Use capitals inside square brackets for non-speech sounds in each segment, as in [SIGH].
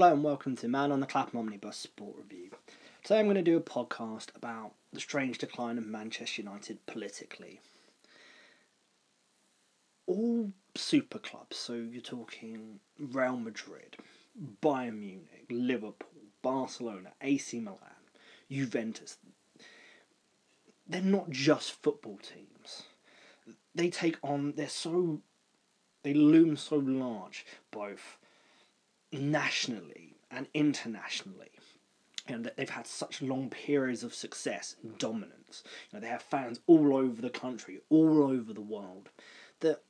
Hello and welcome to Man on the Clapham Omnibus Sport Review. Today I'm going to do a podcast about the strange decline of Manchester United politically. All super clubs, so you're talking Real Madrid, Bayern Munich, Liverpool, Barcelona, AC Milan, Juventus, they're not just football teams. They take on, they're so, they loom so large, both nationally and internationally. And that they've had such long periods of success and dominance. You know, they have fans all over the country, all over the world. That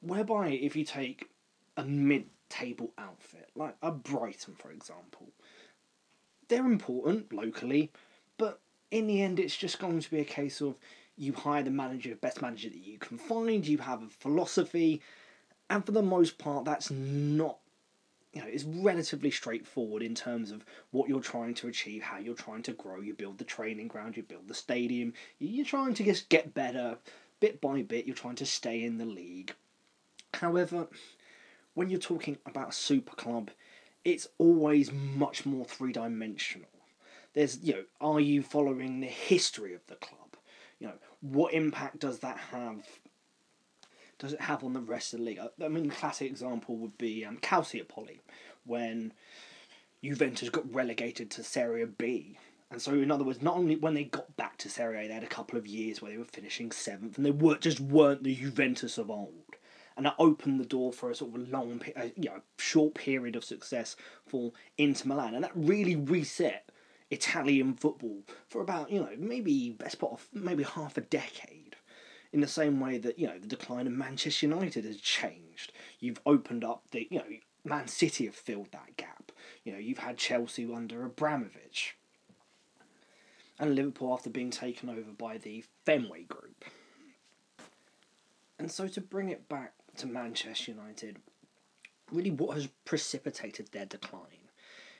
whereby if you take a mid-table outfit like a Brighton, for example, they're important locally, but in the end, it's just going to be a case of you hire the manager, best manager that you can find. You have a philosophy, and for the most part, that's not you know, it's relatively straightforward in terms of what you're trying to achieve, how you're trying to grow. You build the training ground, you build the stadium. You're trying to just get better bit by bit. You're trying to stay in the league. However, when you're talking about a super club, it's always much more three dimensional. There's, you know, are you following the history of the club? You know, what impact does that have does it have on the rest of the league? I mean, classic example would be um, Calciopoli, when Juventus got relegated to Serie B. And so, in other words, not only when they got back to Serie A, they had a couple of years where they were finishing seventh, and they were just weren't the Juventus of old. And that opened the door for a sort of long, you know, short period of success for Inter Milan, and that really reset Italian football for about, you know, maybe best part of maybe half a decade in the same way that you know the decline of Manchester United has changed. You've opened up the you know Man City have filled that gap. You know you've had Chelsea under Abramovich, and Liverpool after being taken over by the Fenway Group. And so to bring it back to Manchester United, really what has precipitated their decline?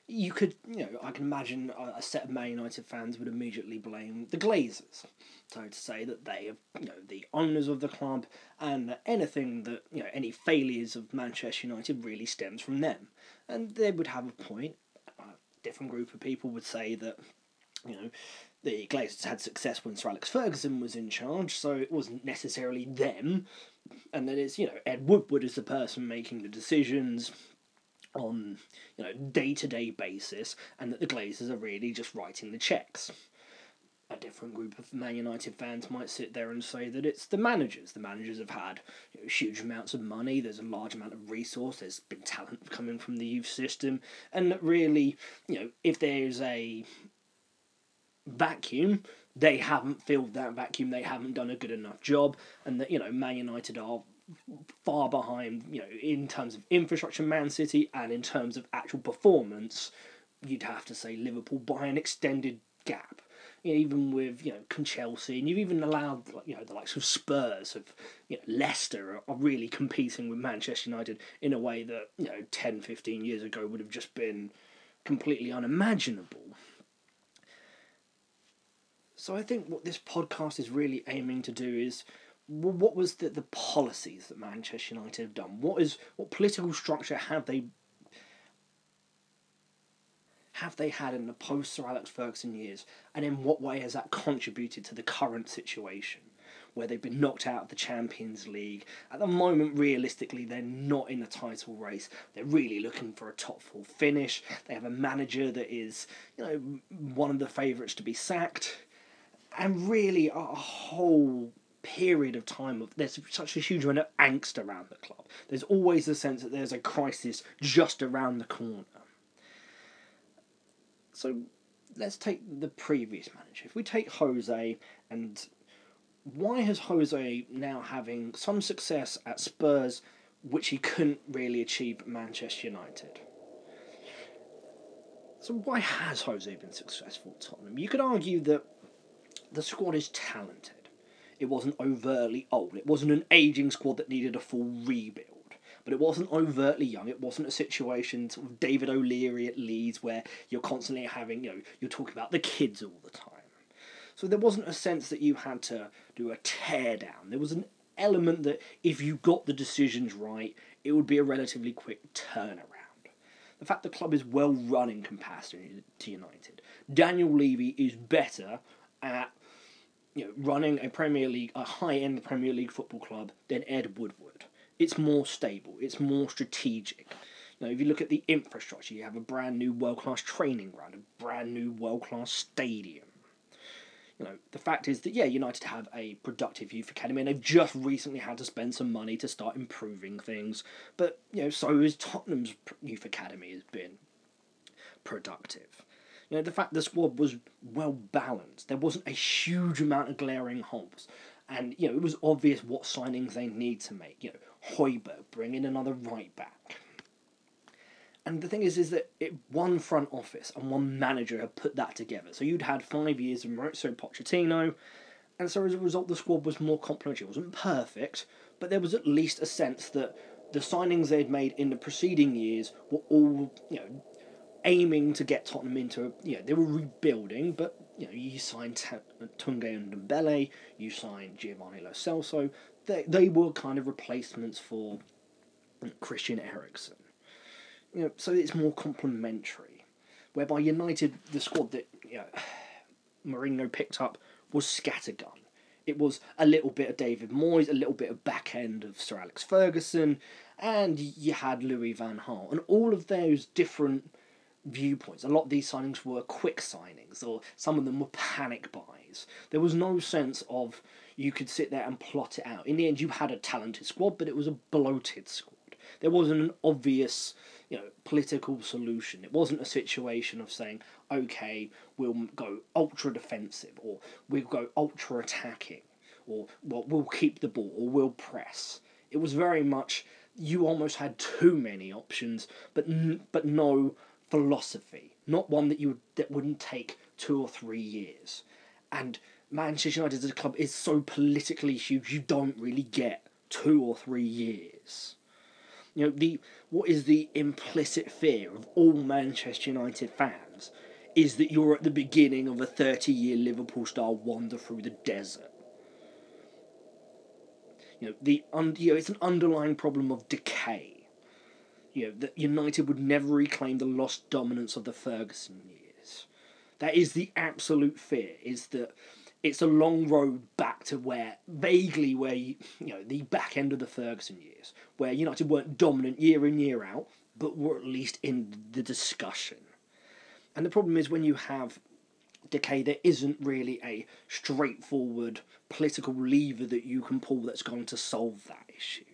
You could, you know, I can imagine a, set of Man United fans would immediately blame the Glazers. So to say that they have, you know, the owners of the club and that anything that, you know, any failures of Manchester United really stems from them. And they would have a point. A different group of people would say that, you know, the Glazers had success when Sir Alex Ferguson was in charge, so it wasn't necessarily them. And then it's, you know, Ed Woodward is the person making the decisions, on you know day to day basis, and that the Glazers are really just writing the checks. A different group of Man United fans might sit there and say that it's the managers. The managers have had you know, huge amounts of money. There's a large amount of resource. There's been talent coming from the youth system, and that really, you know, if there's a vacuum, they haven't filled that vacuum. They haven't done a good enough job, and that you know Man United are far behind, you know, in terms of infrastructure, Man City, and in terms of actual performance, you'd have to say Liverpool by an extended gap. You know, even with you know can Chelsea, and you've even allowed you know the likes of Spurs, of you know Leicester, are, really competing with Manchester United in a way that you know 10, 15 years ago would have just been completely unimaginable. So I think what this podcast is really aiming to do is what was the, the policies that Manchester United have done? What is what political structure have they have they had in the post Sir Alex Ferguson years, and in what way has that contributed to the current situation? Where they've been knocked out of the Champions League. At the moment, realistically, they're not in a title race. They're really looking for a top four finish. They have a manager that is, you know, one of the favourites to be sacked. And really, a whole period of time of there's such a huge amount of angst around the club. There's always the sense that there's a crisis just around the corner. So let's take the previous manager. If we take Jose and why has Jose now having some success at Spurs which he couldn't really achieve at Manchester United? So why has Jose been successful at Tottenham? You could argue that the squad is talented. It wasn't overtly old. It wasn't an aging squad that needed a full rebuild. But it wasn't overtly young. It wasn't a situation sort of David O'Leary at Leeds where you're constantly having, you know, you're talking about the kids all the time. So there wasn't a sense that you had to do a tear down. There was an element that if you got the decisions right, it would be a relatively quick turnaround. the fact the club is well run in comparison to United. Daniel Levy is better at you know running a Premier League, a high end Premier League football club than Ed Woodward. It's more stable. It's more strategic. Now, if you look at the infrastructure, you have a brand new world class training ground, a brand new world class stadium. You know, the fact is that, yeah, United have a productive youth academy and they've just recently had to spend some money to start improving things. But, you know, so is Tottenham's youth academy has been productive. You know, the fact the squad was well balanced, there wasn't a huge amount of glaring holes. And, you know, it was obvious what signings they need to make. You know, Højbjerg, bring in another right back. And the thing is, is that it, one front office and one manager had put that together. So you'd had five years of Mauricio Pochettino, and so as a result, the squad was more complementary. It wasn't perfect, but there was at least a sense that the signings they'd made in the preceding years were all, you know, aiming to get Tottenham into, you know, they were rebuilding, but, you know, you signed Tanguy Ndombele, you signed Giovanni Lo Celso, they, they were kind of replacements for Christian Eriksen. You know, so it's more complementary. Whereby United, the squad that you know, [SIGHS] Mourinho picked up was scattergun. It was a little bit of David Moyes, a little bit of back end of Sir Alex Ferguson, and you had Louis Van Gaal. And all of those different viewpoints, a lot of these signings were quick signings, or some of them were panic buys. There was no sense of you could sit there and plot it out. In the end, you had a talented squad, but it was a bloated squad. There wasn't an obvious you know, political solution. It wasn't a situation of saying, okay, we'll go ultra defensive or we'll go ultra attacking or well, we'll keep the ball or we'll press. It was very much you almost had too many options, but n- but no philosophy. Not one that you would, that wouldn't take two or three years. And Manchester United as a club is so politically huge, you don't really get two or three years. You know, the what is the implicit fear of all Manchester United fans is that you're at the beginning of a 30 year Liverpool style wander through the desert. You know, the you know, it's an underlying problem of decay. You know, that United would never reclaim the lost dominance of the Ferguson years. That is the absolute fear, is that it's a long road back to where vaguely where you, you know the back end of the Ferguson years, where United weren't dominant year in year out, but were at least in the discussion. And the problem is when you have decay, there isn't really a straightforward political lever that you can pull that's going to solve that issue.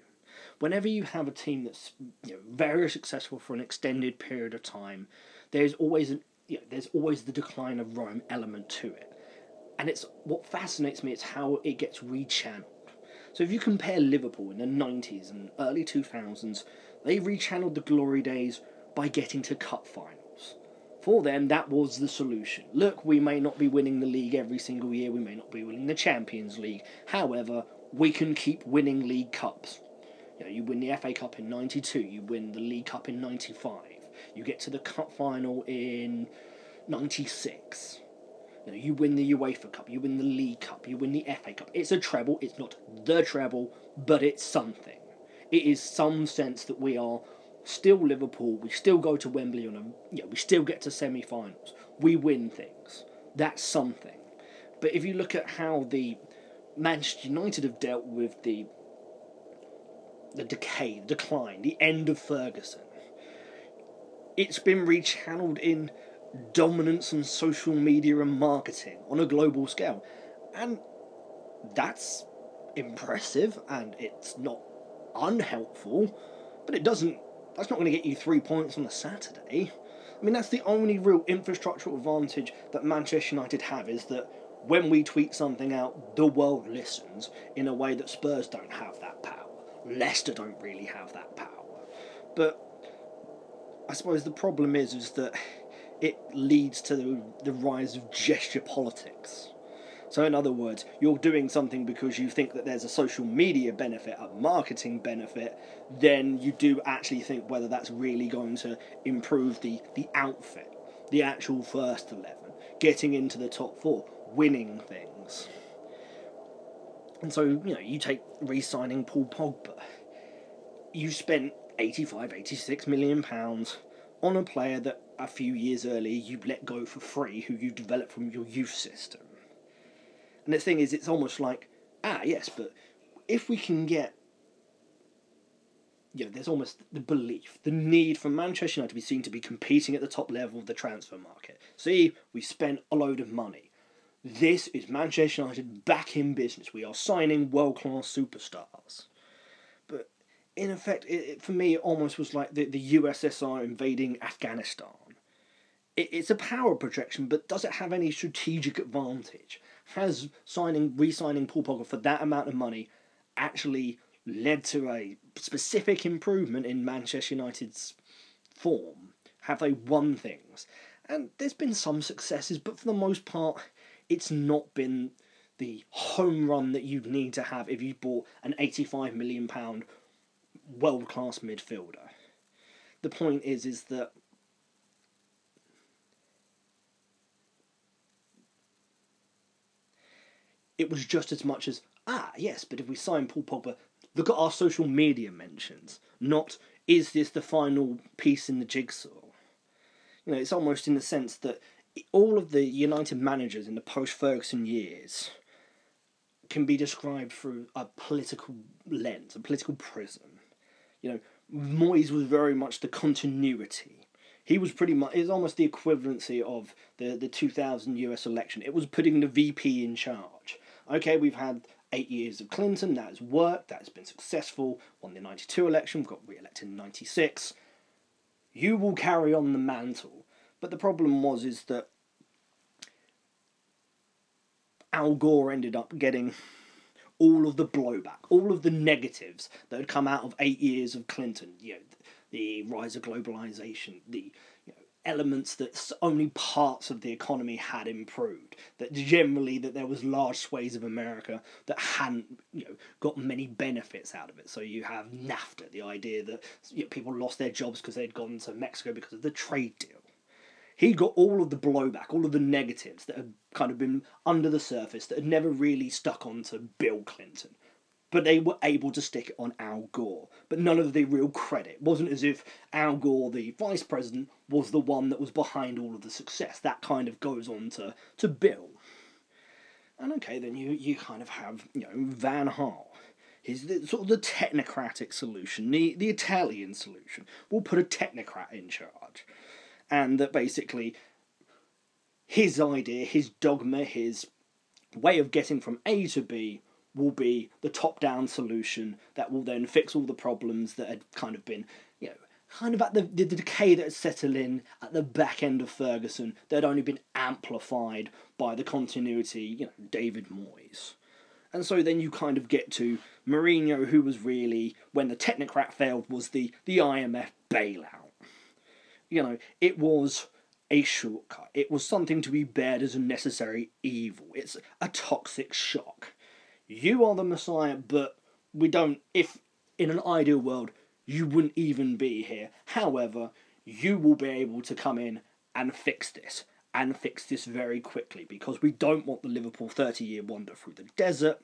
Whenever you have a team that's you know, very successful for an extended period of time, there's always an, you know, there's always the decline of Rome element to it and it's what fascinates me is how it gets rechanneled. So if you compare Liverpool in the 90s and early 2000s, they rechanneled the glory days by getting to cup finals. For them, that was the solution. Look, we may not be winning the league every single year, we may not be winning the Champions League. However, we can keep winning league cups. You, know, you win the FA Cup in 92, you win the League Cup in 95, you get to the cup final in 96 you, know, you win the UEFA Cup, you win the League Cup, you win the FA Cup. It's a treble. It's not the treble, but it's something. It is some sense that we are still Liverpool. We still go to Wembley on a. You know, we still get to semi-finals. We win things. That's something. But if you look at how the Manchester United have dealt with the the decay, the decline, the end of Ferguson, it's been rechanneled in dominance on social media and marketing on a global scale. And that's impressive and it's not unhelpful, but it doesn't that's not going to get you 3 points on a Saturday. I mean that's the only real infrastructural advantage that Manchester United have is that when we tweet something out, the world listens in a way that Spurs don't have that power. Leicester don't really have that power. But I suppose the problem is is that it leads to the, rise of gesture politics. So, in other words, you're doing something because you think that there's a social media benefit, a marketing benefit, then you do actually think whether that's really going to improve the, the outfit, the actual first 11, getting into the top four, winning things. And so, you know, you take re signing Paul Pogba. You spent 85, 86 million pounds on a player that a few years earlier you let go for free, who you developed from your youth system. And the thing is, it's almost like, ah, yes, but if we can get you know, there's almost the belief, the need for Manchester United to be seen to be competing at the top level of the transfer market. See, we spent a load of money. This is Manchester United back in business. We are signing world class superstars. But in effect, it, it, for me, it almost was like the, the USSR invading Afghanistan. It, it's a power projection, but does it have any strategic advantage? Has signing, re signing Paul Pogba for that amount of money actually led to a specific improvement in Manchester United's form? Have they won things? And there's been some successes, but for the most part, it's not been the home run that you'd need to have if you bought an £85 million world class midfielder. The point is, is that it was just as much as ah yes, but if we sign Paul Pogba, look at our social media mentions. Not is this the final piece in the jigsaw? You know, it's almost in the sense that all of the United managers in the post Ferguson years can be described through a political lens, a political prism. You know, Moyes was very much the continuity. He was pretty much, it's almost the equivalency of the, the 2000 US election. It was putting the VP in charge. Okay, we've had eight years of Clinton, that has worked, that has been successful, won the 92 election, got re elected in 96. You will carry on the mantle. But the problem was is that Al Gore ended up getting all of the blowback, all of the negatives that had come out of eight years of Clinton. You know, the rise of globalization, the you know, elements that only parts of the economy had improved. That generally that there was large swathes of America that hadn't you know got many benefits out of it. So you have NAFTA, the idea that you know, people lost their jobs because they'd gone to Mexico because of the trade deal he got all of the blowback, all of the negatives that had kind of been under the surface that had never really stuck onto Bill Clinton. But they were able to stick it on Al Gore. But none of the real credit. It wasn't as if Al Gore, the vice president, was the one that was behind all of the success. That kind of goes on to, to Bill. And okay, then you, you kind of have, you know, Van Gaal. He's the, sort of the technocratic solution, the, the Italian solution. We'll put a technocrat in charge and that basically his idea, his dogma, his way of getting from A to B will be the top down solution that will then fix all the problems that had kind of been, you know, kind of at the, the, the decay that had settled in at the back end of Ferguson that had only been amplified by the continuity, you know, David Moyes. And so then you kind of get to Mourinho, who was really, when the technocrat failed, was the, the IMF bailout you know, it was a shortcut. It was something to be bared as a necessary evil. It's a toxic shock. You are the Messiah, but we don't. If in an ideal world, you wouldn't even be here. However, you will be able to come in and fix this, and fix this very quickly because we don't want the Liverpool 30 year wander through the desert.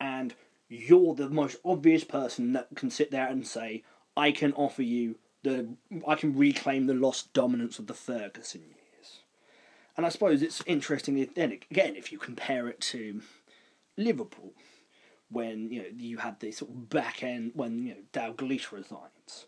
And you're the most obvious person that can sit there and say, I can offer you the I can reclaim the lost dominance of the Ferguson years. And I suppose it's interesting then again if you compare it to Liverpool, when you know you had the sort of back end when you know Dalglish resigns.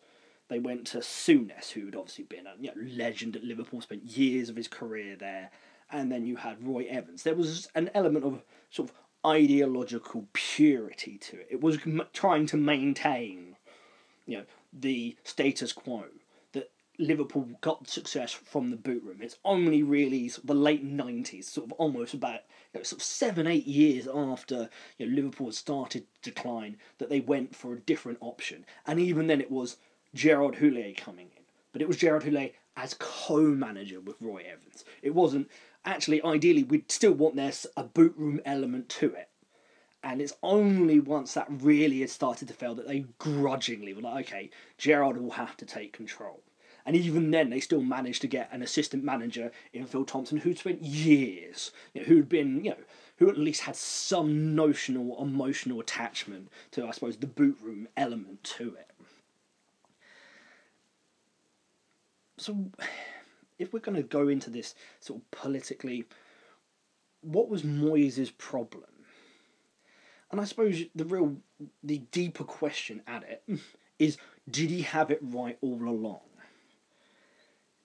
They went to Souness, who'd obviously been a you know, legend at Liverpool, spent years of his career there, and then you had Roy Evans. There was an element of sort of ideological purity to it. It was trying to maintain, you know, the status quo that Liverpool got success from the boot room. It's only really the late nineties, sort of almost about you know, sort of seven eight years after you know, Liverpool started to decline that they went for a different option, and even then it was Gerard Houllier coming in, but it was Gerard Houllier as co-manager with Roy Evans. It wasn't actually ideally we'd still want there's a boot room element to it and it's only once that really has started to fail that they grudgingly were like, okay, Gerard will have to take control. And even then, they still managed to get an assistant manager in Phil Thompson who'd spent years, you know, who'd been, you know, who at least had some notional emotional attachment to, I suppose, the boot room element to it. so, if we're going to go into this sort of politically, what was Moyes' problem? And I suppose the real, the deeper question at it is did he have it right all along?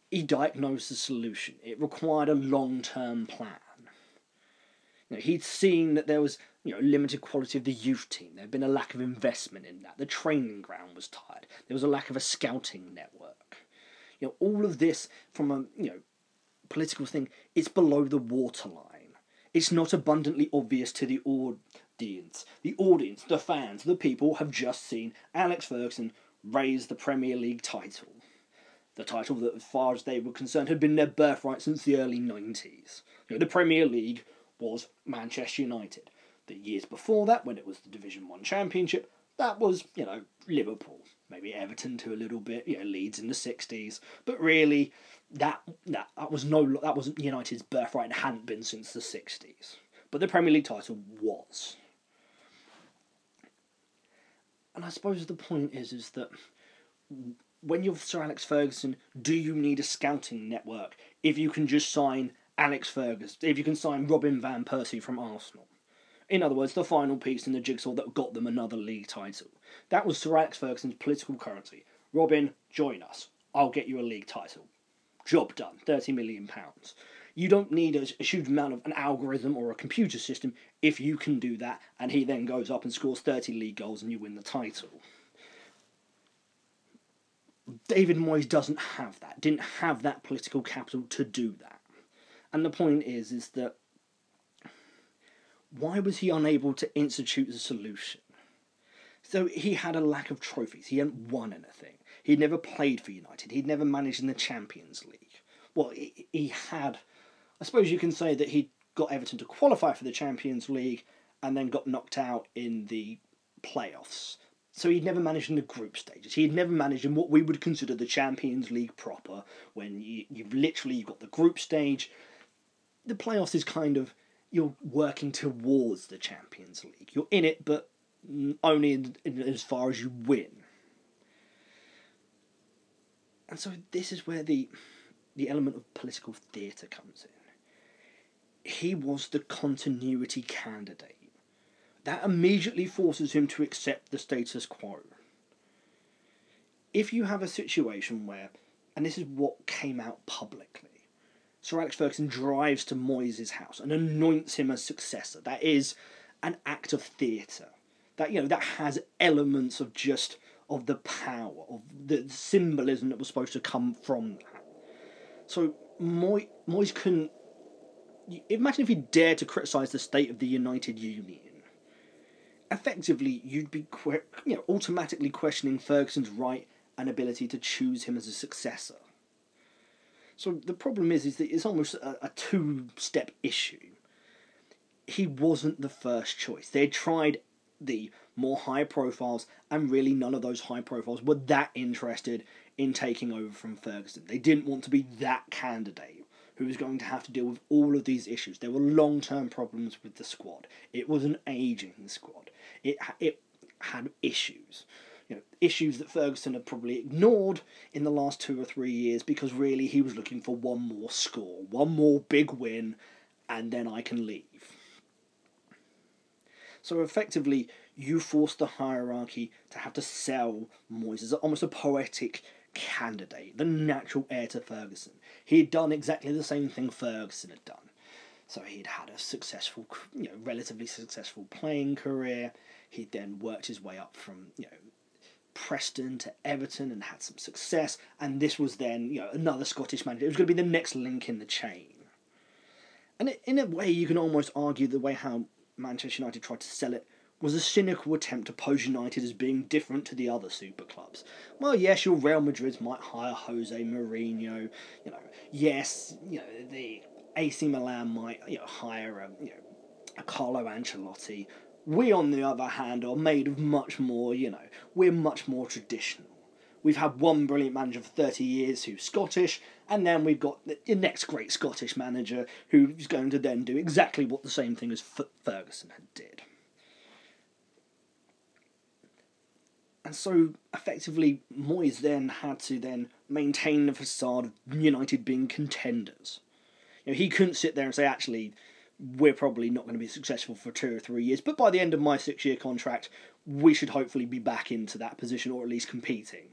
He diagnosed the solution. It required a long term plan. You know, he'd seen that there was you know limited quality of the youth team. There had been a lack of investment in that. The training ground was tired. There was a lack of a scouting network. You know, all of this from a you know political thing. It's below the waterline. It's not abundantly obvious to the audience. The audience, the fans, the people have just seen Alex Ferguson raise the Premier League title. The title that, as far as they were concerned, had been their birthright since the early 90s. You know, the Premier League was Manchester United. The years before that, when it was the Division 1 Championship, that was, you know, Liverpool. Maybe Everton to a little bit, you know, Leeds in the 60s. But really, that, that, that was no that wasn't United's birthright and hadn't been since the 60s. But the Premier League title was. And I suppose the point is is that when you're Sir Alex Ferguson, do you need a scouting network if you can just sign Alex Ferguson, if you can sign Robin Van Persie from Arsenal? In other words, the final piece in the jigsaw that got them another league title. That was Sir Alex Ferguson's political currency. Robin, join us. I'll get you a league title. Job done. £30 million. You don't need a, a, huge amount of an algorithm or a computer system if you can do that, and he then goes up and scores 30 league goals and you win the title. David Moyes doesn't have that, didn't have that political capital to do that. And the point is, is that why was he unable to institute the solution? So he had a lack of trophies. He hadn't won anything. He'd never played for United. He'd never managed in the Champions League. Well, he, he had I suppose you can say that he got Everton to qualify for the Champions League and then got knocked out in the playoffs. So he'd never managed in the group stages. He'd never managed in what we would consider the Champions League proper, when you, you've literally you've got the group stage. The playoffs is kind of you're working towards the Champions League. You're in it, but only in, in, as far as you win. And so this is where the the element of political theatre comes in he was the continuity candidate. That immediately forces him to accept the status quo. If you have a situation where, and this is what came out publicly, Sir Alex Ferguson drives to Moyes' house and anoints him as successor. That is an act of theatre. That you know that has elements of just of the power of the symbolism that was supposed to come from that. So Moy, Moyes couldn't imagine if you dared to criticise the state of the United Union. Effectively, you'd be you know, automatically questioning Ferguson's right and ability to choose him as a successor. So the problem is, is that it's almost a, a two-step issue. He wasn't the first choice. They tried the more high profiles, and really none of those high profiles were that interested in taking over from Ferguson. They didn't want to be that candidate who was going to have to deal with all of these issues. There were long term problems with the squad. It was an aging squad. It it had issues. You know, issues that Ferguson had probably ignored in the last two or three years because really he was looking for one more score, one more big win, and then I can leave. So effectively, you force the hierarchy to have to sell Moyes as almost a poetic candidate, the natural heir to Ferguson. He'd done exactly the same thing Ferguson had done. So he'd had a successful, you know, relatively successful playing career. He'd then worked his way up from, you know, Preston to Everton and had some success. And this was then, you know, another Scottish manager. It was going to be the next link in the chain. And in a way, you can almost argue the way how Manchester United tried to sell it was a cynical attempt to pose United as being different to the other super clubs. Well, yes, your Real Madrid might hire Jose Mourinho. You know, yes, you know the AC Milan might you know hire a you know a Carlo Ancelotti. We, on the other hand, are made of much more. You know, we're much more traditional. We've had one brilliant manager for 30 years who's Scottish, and then we've got the next great Scottish manager who's going to then do exactly what the same thing as Ferguson had did. And so effectively, Moyes then had to then maintain the facade of United being contenders. You know, he couldn't sit there and say, actually, we're probably not going to be successful for two or three years, but by the end of my six year contract, we should hopefully be back into that position or at least competing.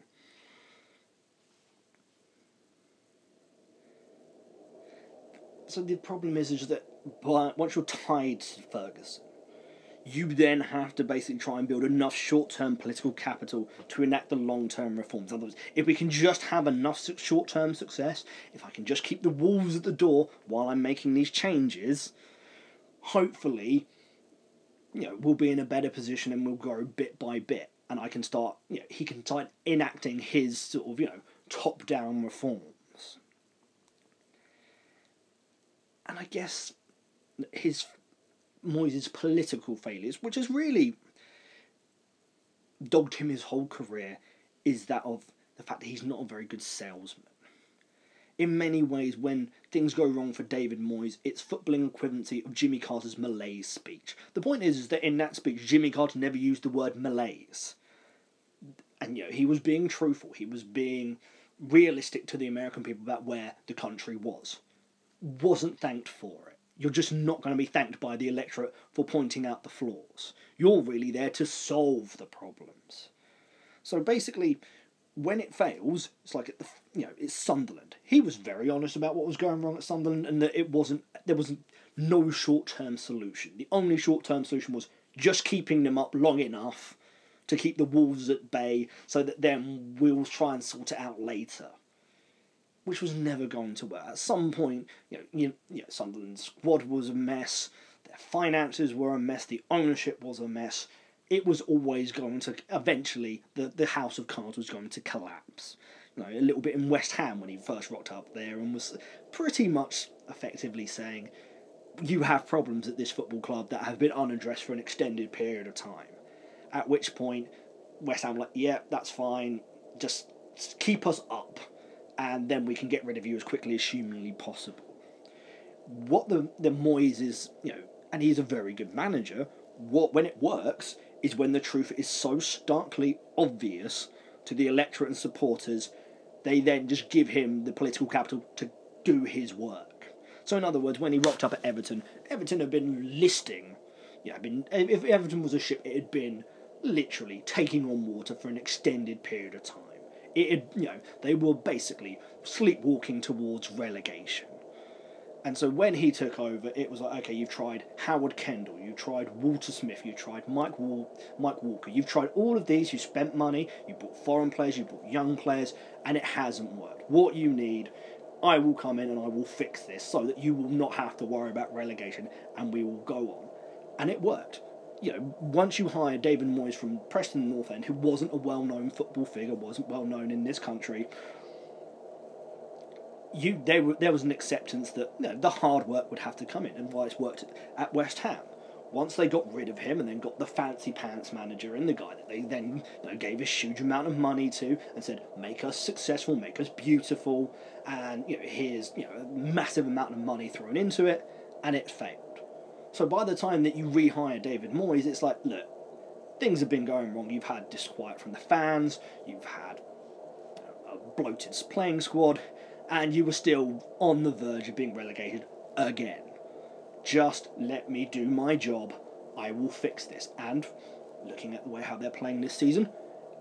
So the problem is, is that once you're tied to Ferguson, you then have to basically try and build enough short term political capital to enact the long term reforms. In other words, if we can just have enough short term success, if I can just keep the wolves at the door while I'm making these changes, hopefully, you know, we'll be in a better position and we'll grow bit by bit. And I can start, you know, he can start enacting his sort of, you know, top down reforms. And I guess his Moyes' political failures, which has really dogged him his whole career, is that of the fact that he's not a very good salesman. In many ways, when things go wrong for David Moyes, it's footballing equivalency of Jimmy Carter's malaise speech. The point is, is that in that speech, Jimmy Carter never used the word malaise. And you know, he was being truthful, he was being realistic to the American people about where the country was. Wasn't thanked for it you're just not going to be thanked by the electorate for pointing out the flaws. You're really there to solve the problems. So basically, when it fails, it's like the, you know it's Sunderland. He was very honest about what was going wrong at Sunderland, and that it wasn't there wasn't no short term solution. The only short term solution was just keeping them up long enough to keep the Wolves at bay, so that then we'll try and sort it out later which was never going to work. At some point, you know, you, you know, Sunderland's squad was a mess, their finances were a mess, the ownership was a mess. It was always going to eventually the, the house of cards was going to collapse. You know, a little bit in West Ham when he first rocked up there and was pretty much effectively saying, "You have problems at this football club that have been unaddressed for an extended period of time." At which point, West Ham like, "Yeah, that's fine. Just keep us up." And then we can get rid of you as quickly as humanly possible. What the the Moyes is, you know, and he's a very good manager. What when it works is when the truth is so starkly obvious to the electorate and supporters, they then just give him the political capital to do his work. So in other words, when he rocked up at Everton, Everton had been listing, yeah, been if Everton was a ship, it had been literally taking on water for an extended period of time it, you know, they were basically sleepwalking towards relegation. And so when he took over, it was like, okay, you've tried Howard Kendall, you've tried Walter Smith, you've tried Mike, Wal- Mike Walker, you've tried all of these, you spent money, you bought foreign players, you bought young players, and it hasn't worked. What you need, I will come in and I will fix this so that you will not have to worry about relegation and we will go on. And it worked you know, once you hire David Moyes from Preston North End, who wasn't a well-known football figure, wasn't well known in this country, you there there was an acceptance that you know, the hard work would have to come in, and it's worked at West Ham. Once they got rid of him and then got the fancy pants manager and the guy that they then you know, gave a huge amount of money to and said, make us successful, make us beautiful, and you know, here's you know, a massive amount of money thrown into it, and it failed. So by the time that you rehire David Moyes, it's like, look, things have been going wrong. You've had disquiet from the fans, you've had a bloated playing squad, and you were still on the verge of being relegated again. Just let me do my job. I will fix this. And looking at the way how they're playing this season,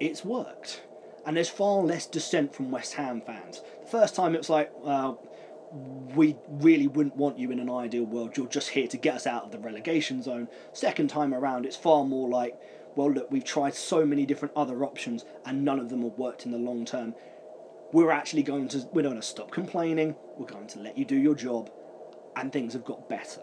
it's worked. And there's far less dissent from West Ham fans. The first time it was like, well, we really wouldn't want you in an ideal world. You're just here to get us out of the relegation zone. Second time around, it's far more like, well, look, we've tried so many different other options and none of them have worked in the long term. We're actually going to, we're going to stop complaining. We're going to let you do your job, and things have got better.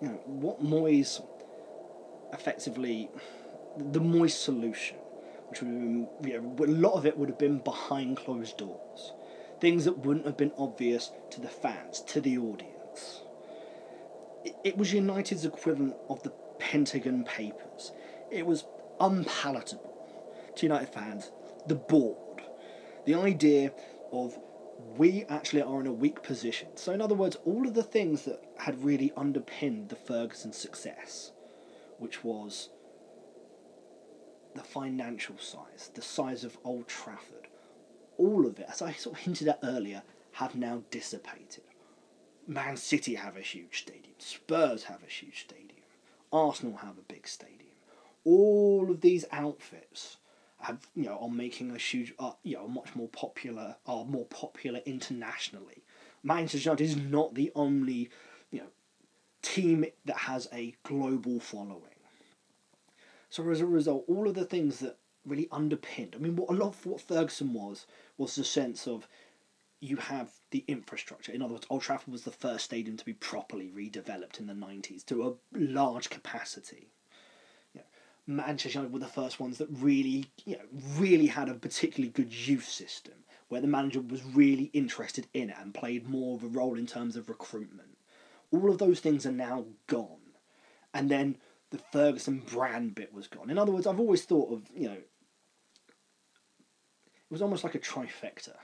You know, what Moyes effectively the Moyes solution, which would have been, a lot of it would have been behind closed doors. Things that wouldn't have been obvious to the fans, to the audience. It was United's equivalent of the Pentagon Papers. It was unpalatable to United fans. The board. The idea of we actually are in a weak position. So, in other words, all of the things that had really underpinned the Ferguson success, which was the financial size, the size of Old Trafford, all of it, as I sort of hinted at earlier, have now dissipated. Man City have a huge stadium, Spurs have a huge stadium, Arsenal have a big stadium. All of these outfits have you know are making a huge uh, you know much more popular are more popular internationally. Manchester United is not the only you know team that has a global following. So as a result, all of the things that really underpinned. I mean, what a lot of what Ferguson was was the sense of you have the infrastructure. In other words, Old Trafford was the first stadium to be properly redeveloped in the nineties to a large capacity. Manchester United were the first ones that really, you know, really had a particularly good youth system where the manager was really interested in it and played more of a role in terms of recruitment. All of those things are now gone. And then the Ferguson brand bit was gone. In other words, I've always thought of, you know, it was almost like a trifecta.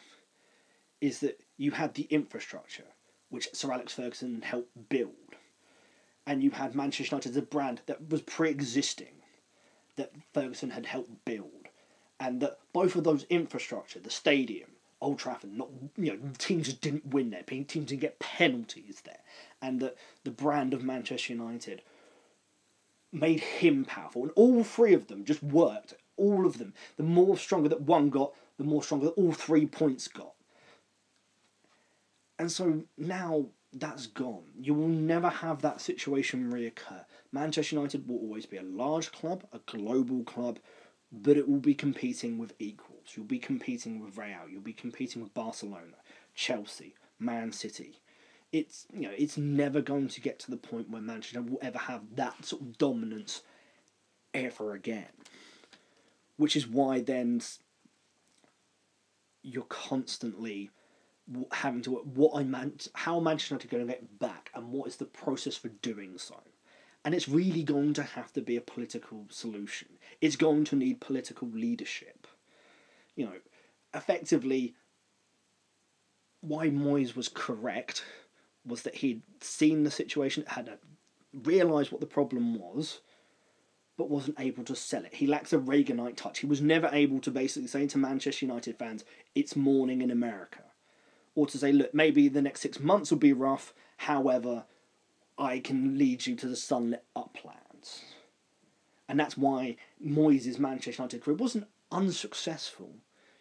Is that you had the infrastructure, which Sir Alex Ferguson helped build, and you had Manchester United as a brand that was pre existing that Ferguson had helped build, and that both of those infrastructure, the stadium, Old Trafford, not you know teams just didn't win there, teams didn't get penalties there, and that the brand of Manchester United made him powerful, and all three of them just worked. All of them. The more stronger that one got, the more stronger that all three points got. And so now that's gone. You will never have that situation reoccur. Manchester United will always be a large club, a global club, but it will be competing with equals. You'll be competing with Real, you'll be competing with Barcelona, Chelsea, Man City. It's you know, it's never going to get to the point where Manchester will ever have that sort of dominance ever again. Which is why then you're constantly having to what I meant, how Manchester United going to get back, and what is the process for doing so. And it's really going to have to be a political solution. It's going to need political leadership. You know, effectively, why Moyes was correct was that he'd seen the situation, had realised what the problem was, but wasn't able to sell it. He lacks a Reaganite touch. He was never able to basically say to Manchester United fans, it's morning in America or to say, look, maybe the next six months will be rough, however, I can lead you to the sunlit uplands. And that's why Moyes' Manchester United career wasn't unsuccessful.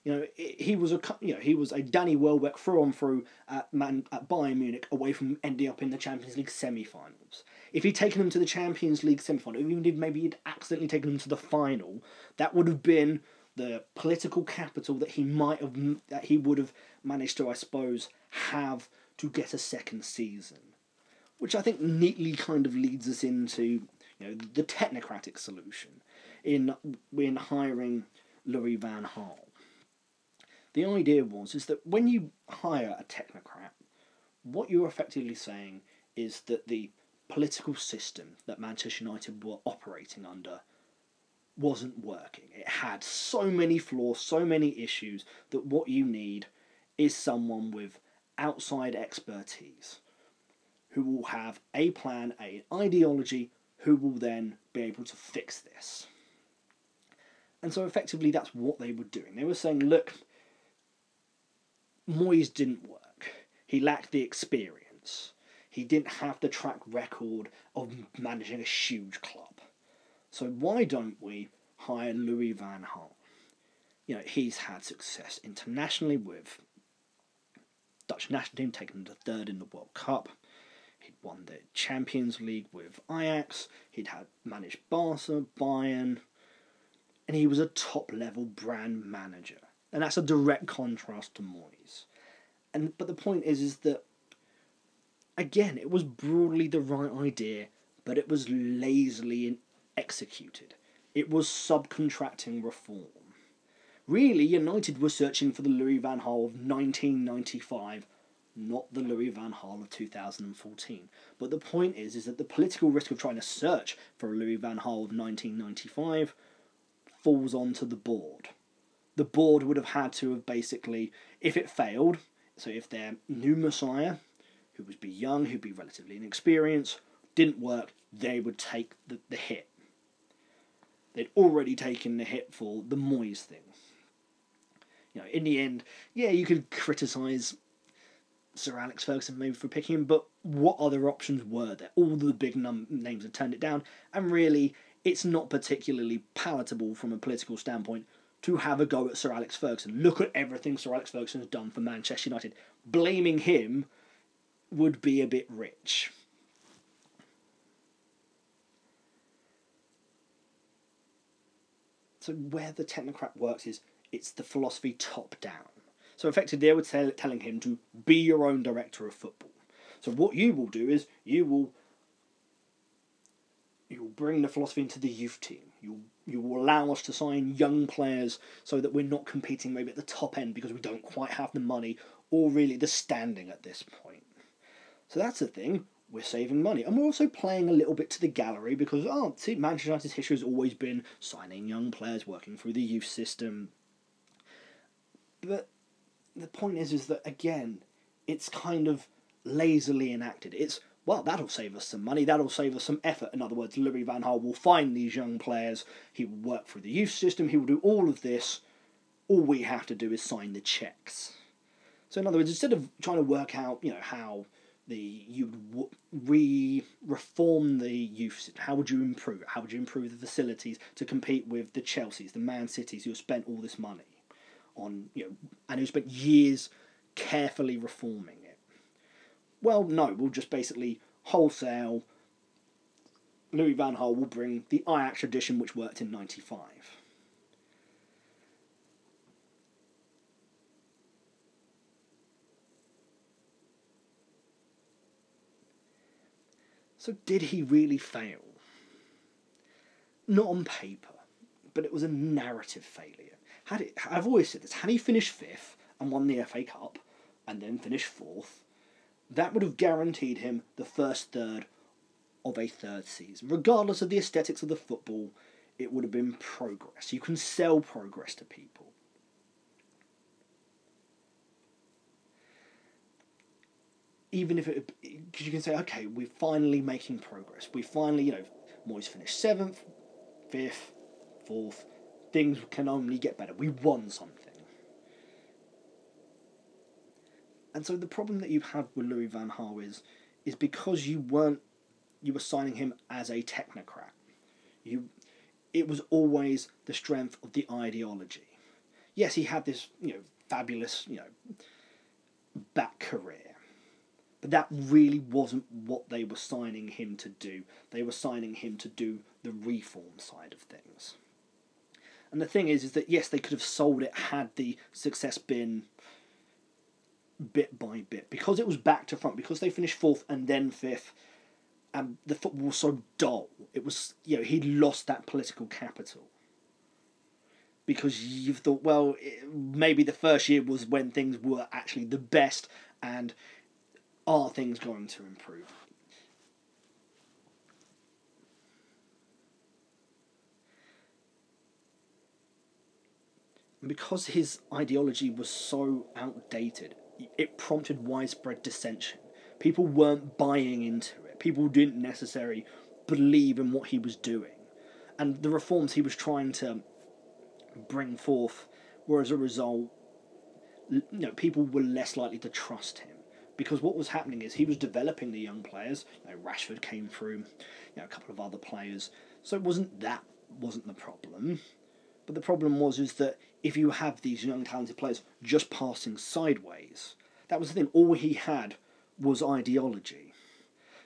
You know, he was a you know he was a Danny Welbeck through and through at Man at Bayern Munich away from ending up in the Champions League semi-finals. If he'd taken them to the Champions League semi-final, even if maybe he'd accidentally taken them to the final, that would have been the political capital that he might have that he would have managed to, I suppose, have to get a second season, which I think neatly kind of leads us into you know the technocratic solution in in hiring Louis Van Gaal. The idea was is that when you hire a technocrat, what you're effectively saying is that the political system that Manchester United were operating under wasn't working. It had so many flaws, so many issues that what you need is someone with outside expertise who will have a plan, a ideology, who will then be able to fix this. And so effectively that's what they were doing. They were saying, look, Moyes didn't work. He lacked the experience. He didn't have the track record of managing a huge club. So why don't we hire Louis Van Gaal? You know, he's had success internationally with Dutch national team taking the third in the World Cup. He'd won the Champions League with Ajax. He'd had managed Barca, Bayern, and he was a top level brand manager. And that's a direct contrast to Moyes. And but the point is is that again, it was broadly the right idea, but it was lazily executed. It was subcontracting reform. Really, United were searching for the Louis Van Gaal of 1995, not the Louis Van Gaal of 2014. But the point is, is that the political risk of trying to search for a Louis Van Gaal of 1995 falls onto the board. The board would have had to have basically, if it failed, So if their new messiah, who would be young, who'd be relatively inexperienced, didn't work, they would take the, the hit. They'd already taken the hit for the Moyes thing. You know, in the end, yeah, you could criticise Sir Alex Ferguson maybe for picking him, but what other options were there? All the big num- names had turned it down, and really, it's not particularly palatable from a political standpoint to have a go at Sir Alex Ferguson. Look at everything Sir Alex Ferguson has done for Manchester United. Blaming him would be a bit rich. So where the technocrat works is it's the philosophy top down. So effectively, they were tell, telling him to be your own director of football. So what you will do is you will you will bring the philosophy into the youth team. You you will allow us to sign young players so that we're not competing maybe at the top end because we don't quite have the money or really the standing at this point. So that's the thing. We're saving money, and we're also playing a little bit to the gallery because oh, see, Manchester United's history has always been signing young players, working through the youth system. But the point is, is that again, it's kind of lazily enacted. It's well, that'll save us some money, that'll save us some effort. In other words, Louis Van Gaal will find these young players, he will work through the youth system, he will do all of this. All we have to do is sign the checks. So, in other words, instead of trying to work out, you know, how the you would re reform the youth system, how would you improve it? How would you improve the facilities to compete with the Chelseas, the Man Cities who have spent all this money on, you know, and who spent years carefully reforming? Well, no, we'll just basically wholesale. Louis Van Gaal will bring the Ajax tradition, which worked in '95. So, did he really fail? Not on paper, but it was a narrative failure. Had it, I've always said this: had he finished fifth and won the FA Cup, and then finished fourth, that would have guaranteed him the first third of a third season. Regardless of the aesthetics of the football, it would have been progress. You can sell progress to people. Even if it, because you can say, okay, we're finally making progress. We finally, you know, Moyes finished seventh, fifth, fourth. Things can only get better. We won something. And so the problem that you have with Louis Van Gaal is, is because you weren't, you were signing him as a technocrat. You, it was always the strength of the ideology. Yes, he had this, you know, fabulous, you know, back career. But that really wasn't what they were signing him to do. They were signing him to do the reform side of things. And the thing is, is that yes, they could have sold it had the success been bit by bit. Because it was back to front because they finished fourth and then fifth and the football was so dull it was you know he lost that political capital. Because you've thought well it, maybe the first year was when things were actually the best and are things going to improve? Because his ideology was so outdated it prompted widespread dissension. People weren't buying into it. People didn't necessarily believe in what he was doing. And the reforms he was trying to bring forth were as a result, you know, people were less likely to trust him. Because what was happening is he was developing the young players. You know, Rashford came through, you know, a couple of other players. So it wasn't that wasn't the problem. But the problem was is that if you have these young talented players just passing sideways, that was the thing. All he had was ideology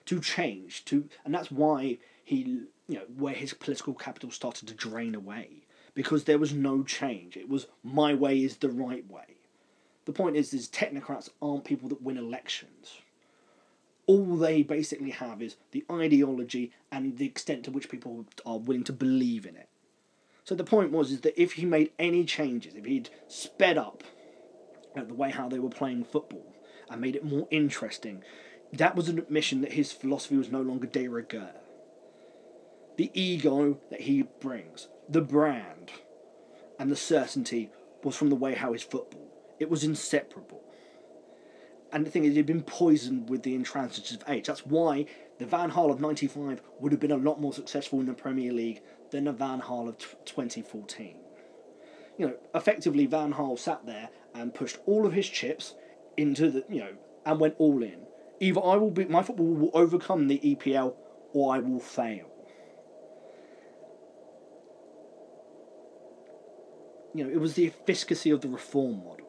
to change to, and that's why he, you know, where his political capital started to drain away because there was no change. It was my way is the right way. The point is, is technocrats aren't people that win elections. All they basically have is the ideology and the extent to which people are willing to believe in it. So the point was is that if he made any changes, if he'd sped up the way how they were playing football and made it more interesting, that was an admission that his philosophy was no longer de rigueur. The ego that he brings, the brand, and the certainty was from the way how his football. It was inseparable. And the thing is, he'd been poisoned with the intransigence of age. That's why the Van Gaal of 95 would have been a lot more successful in the Premier League the Van Gaal of t- 2014. You know, effectively, Van Gaal sat there and pushed all of his chips into the, you know, and went all in. Either I will be, my football will overcome the EPL or I will fail. You know, it was the efficacy of the reform model.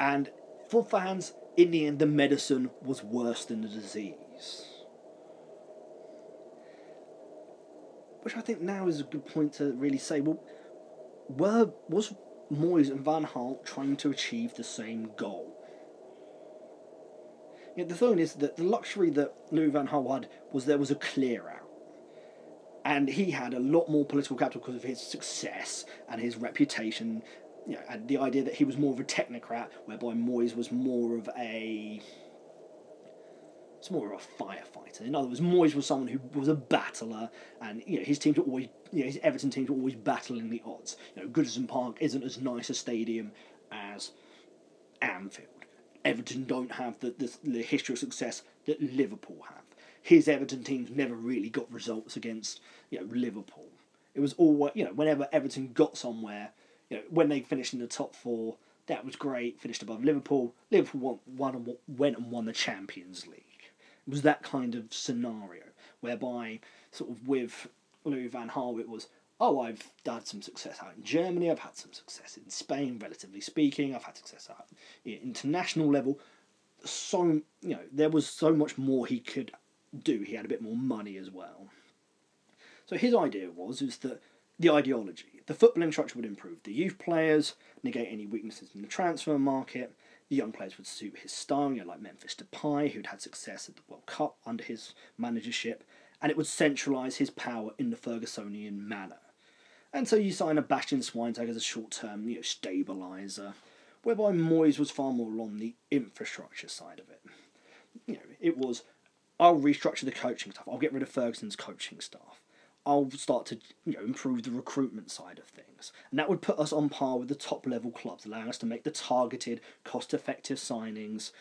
And for fans, in the end, the medicine was worse than the disease. Which I think now is a good point to really say, well, were was Moyes and Van Gaal trying to achieve the same goal? The thing is that the luxury that Louis Van Gaal had was there was a clear out. And he had a lot more political capital because of his success and his reputation. You know, and the idea that he was more of a technocrat, whereby Moyes was more of a it's more of a firefighter. In other words, Moyes was someone who was a battler, and you know his teams were always, you know, his Everton teams were always battling the odds. You know, Goodison Park isn't as nice a stadium as Anfield. Everton don't have the, the, the history of success that Liverpool have. His Everton teams never really got results against you know Liverpool. It was all you know. Whenever Everton got somewhere, you know, when they finished in the top four, that was great. Finished above Liverpool. Liverpool won, won and went and won the Champions League. Was that kind of scenario whereby, sort of, with Louis Van Gaal, it was, oh, I've had some success out in Germany, I've had some success in Spain, relatively speaking, I've had success at international level. So, you know, there was so much more he could do. He had a bit more money as well. So his idea was is that the ideology, the footballing structure would improve the youth players, negate any weaknesses in the transfer market, young players would suit his style, you know, like Memphis Depay, who'd had success at the World Cup under his managership, and it would centralise his power in the Fergusonian manner. And so you sign a Bastian Schweinsteiger as a short-term, you know, stabiliser, whereby Moyes was far more on the infrastructure side of it. You know, it was, I'll restructure the coaching stuff, I'll get rid of Ferguson's coaching staff. I'll start to you know improve the recruitment side of things, and that would put us on par with the top level clubs, allowing us to make the targeted, cost effective signings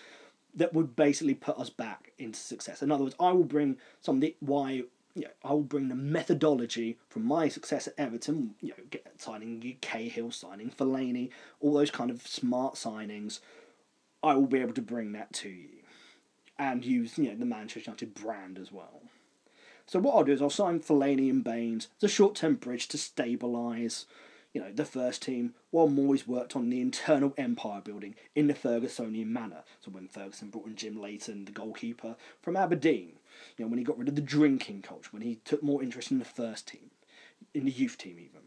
that would basically put us back into success. In other words, I will bring some of the why. You know, I will bring the methodology from my success at Everton, you know, get, signing Cahill, signing Fellaini, all those kind of smart signings. I will be able to bring that to you, and use you know the Manchester United brand as well. So what I'll do is I'll sign Fellaini and Baines as a short-term bridge to stabilise, you know, the first team while Moyes worked on the internal empire building in the Fergusonian manner. So when Ferguson brought in Jim Leighton, the goalkeeper from Aberdeen, you know, when he got rid of the drinking culture, when he took more interest in the first team, in the youth team even.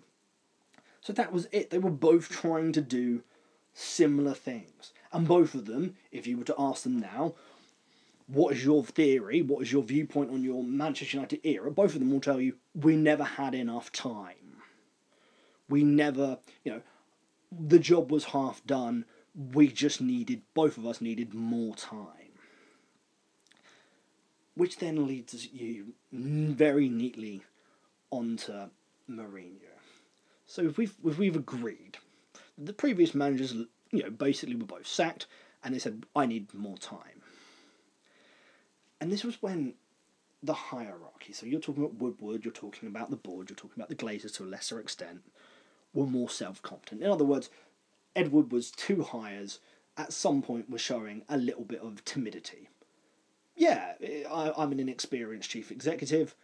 So that was it. They were both trying to do similar things. And both of them, if you were to ask them now, what is your theory? What is your viewpoint on your Manchester United era? Both of them will tell you we never had enough time. We never, you know, the job was half done. We just needed, both of us needed more time. Which then leads you very neatly onto Mourinho. So if we've, if we've agreed, the previous managers, you know, basically were both sacked, and they said, I need more time and this was when the hierarchy, so you're talking about Woodward, you're talking about the board, you're talking about the Glazers to a lesser extent, were more self confident. In other words, Ed Woodward's two hires at some point were showing a little bit of timidity. Yeah, I, I'm an inexperienced chief executive.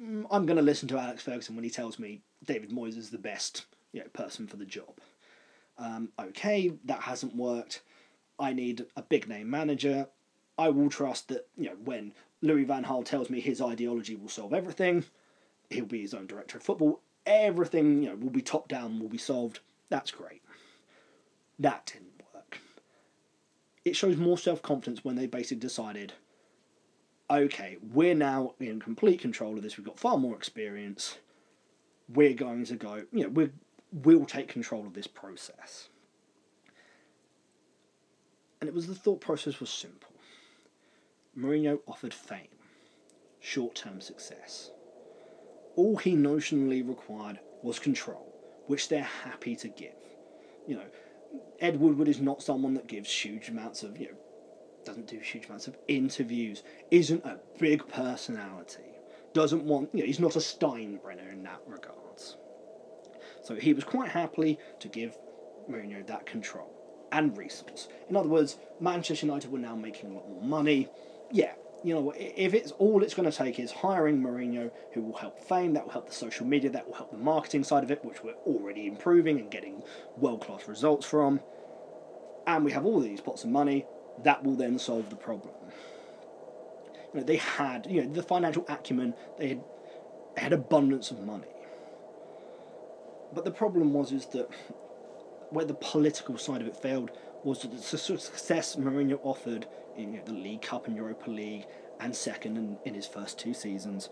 Mm, I'm going to listen to Alex Ferguson when he tells me David Moyes is the best you know, person for the job. Um, okay, that hasn't worked. I need a big name manager. I will trust that you know when Louis Van Gaal tells me his ideology will solve everything, he'll be his own director of football. Everything you know will be top down, will be solved. That's great. That didn't work. It shows more self confidence when they basically decided, okay, we're now in complete control of this. We've got far more experience. We're going to go. You know, we we'll take control of this process. And it was the thought process was simple Mourinho offered fame, short term success. All he notionally required was control, which they're happy to give. You know, Ed Woodward is not someone that gives huge amounts of, you know, doesn't do huge amounts of interviews, isn't a big personality, doesn't want, you know, he's not a Steinbrenner in that regards. So he was quite happily to give Mourinho that control and resource. In other words, Manchester United were now making a lot more money. Yeah, you know, if it's all it's going to take is hiring Mourinho, who will help fame, that will help the social media, that will help the marketing side of it, which we're already improving and getting world class results from, and we have all these pots of money, that will then solve the problem. You know, they had, you know, the financial acumen, they had, they had abundance of money. But the problem was is that where the political side of it failed was the success Mourinho offered in you know, the League Cup and Europa League and second in, in his first two seasons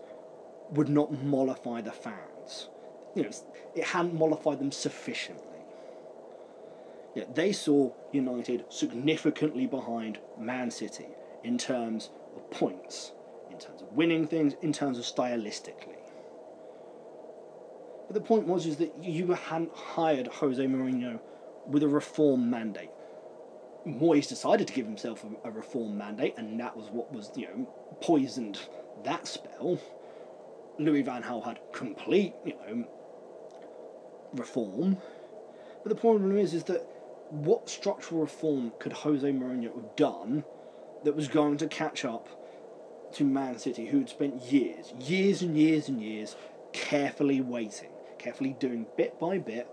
would not mollify the fans. You know, it hadn't mollified them sufficiently. Yeah, they saw United significantly behind Man City in terms of points, in terms of winning things, in terms of stylistically. But the point was is that you hadn't hired Jose Mourinho with a reform mandate. Moyes decided to give himself a, a reform mandate, and that was what was you know poisoned that spell. Louis Van Gaal had complete you know reform, but the problem is is that what structural reform could Jose Mourinho have done that was going to catch up to Man City, who had spent years, years and years and years carefully waiting, carefully doing bit by bit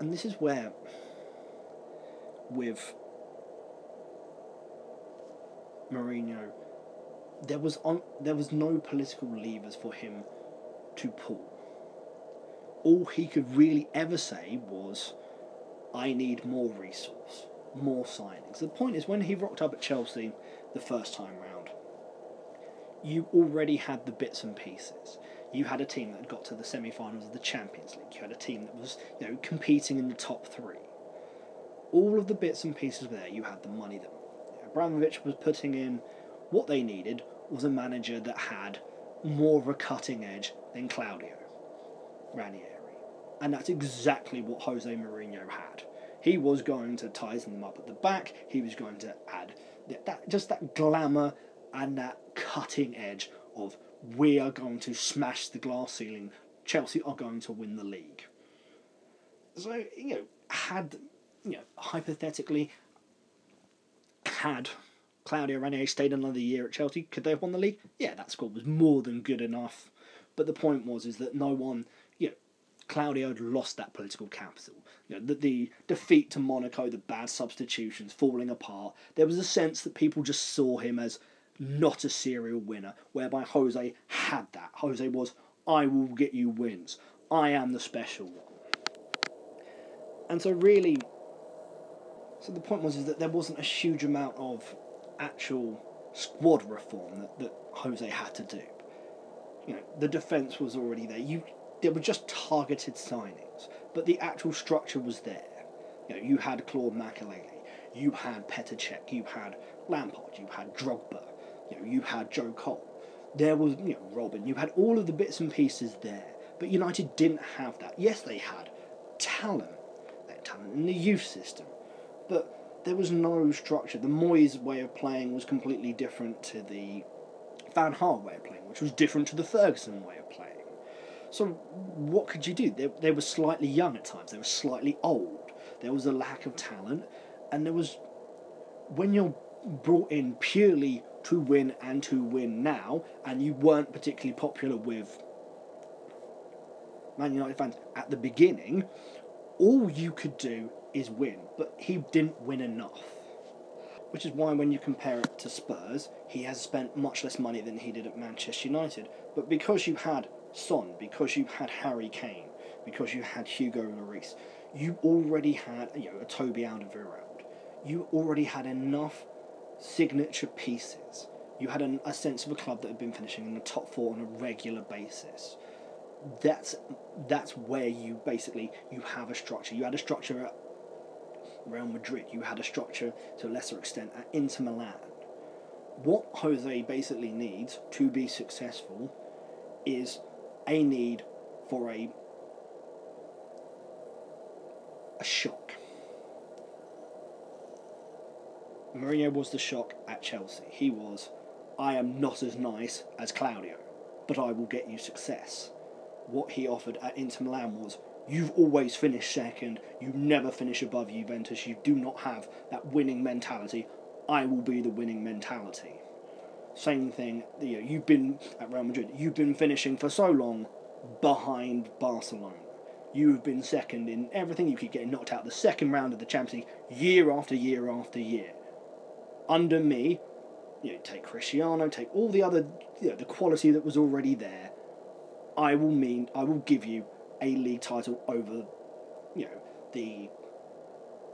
and this is where, with Mourinho, there was on there was no political levers for him to pull. All he could really ever say was, "I need more resource, more signings." The point is, when he rocked up at Chelsea the first time round, you already had the bits and pieces you had a team that got to the semi-finals of the Champions League. You had a team that was, you know, competing in the top three. All of the bits and pieces were there. You had the money that Abramovich was putting in. What they needed was a manager that had more of a cutting edge than Claudio Ranieri, and that's exactly what Jose Mourinho had. He was going to tighten them up at the back. He was going to add that just that glamour and that cutting edge of we are going to smash the glass ceiling. Chelsea are going to win the league. So, you know, had, you know, hypothetically, had Claudio Ranieri stayed another year at Chelsea, could they have won the league? Yeah, that squad was more than good enough. But the point was is that no one, you know, Claudio had lost that political capital. You know, the, the defeat to Monaco, the bad substitutions, falling apart. There was a sense that people just saw him as not a serial winner, whereby Jose had that. Jose was, I will get you wins. I am the special one. And so really, so the point was is that there wasn't a huge amount of actual squad reform that, that Jose had to do. You know, the defence was already there. You there were just targeted signings, but the actual structure was there. You know, you had Claude Makélélé, you had Petr Cech, you had Lampard, you had Drogba, you know, you had Joe Cole. There was, you know, Robben. You had all of the bits and pieces there. But United didn't have that. Yes, they had talent. They had talent in the youth system. But there was no structure. The Moyes way of playing was completely different to the Van Gaal way of playing, which was different to the Ferguson way of playing. So what could you do? They, they were slightly young at times. They were slightly old. There was a lack of talent. And there was... When you're brought in purely to win and to win now, and you weren't particularly popular with Man United fans at the beginning, all you could do is win, but he didn't win enough. Which is why, when you compare it to Spurs, he has spent much less money than he did at Manchester United. But because you had Son, because you had Harry Kane, because you had Hugo Lloris, you already had you know a Toby Alderweireld. You already had enough signature pieces. You had an, a sense of a club that had been finishing in the top four on a regular basis. That's that's where you basically you have a structure. You had a structure at Real Madrid. You had a structure to a lesser extent at Inter Milan. What Jose basically needs to be successful is a need for a a shock. Mourinho was the shock at Chelsea. He was, I am not as nice as Claudio, but I will get you success. What he offered at Inter Milan was, you've always finished second, you never finish above Juventus, you do not have that winning mentality. I will be the winning mentality. Same thing, you know, you've been at Real Madrid, you've been finishing for so long behind Barcelona. You've been second in everything. You keep getting knocked out the second round of the Champions League year after year after year. Under me, you know, take Cristiano, take all the other, you know, the quality that was already there. I will mean I will give you a league title over, you know, the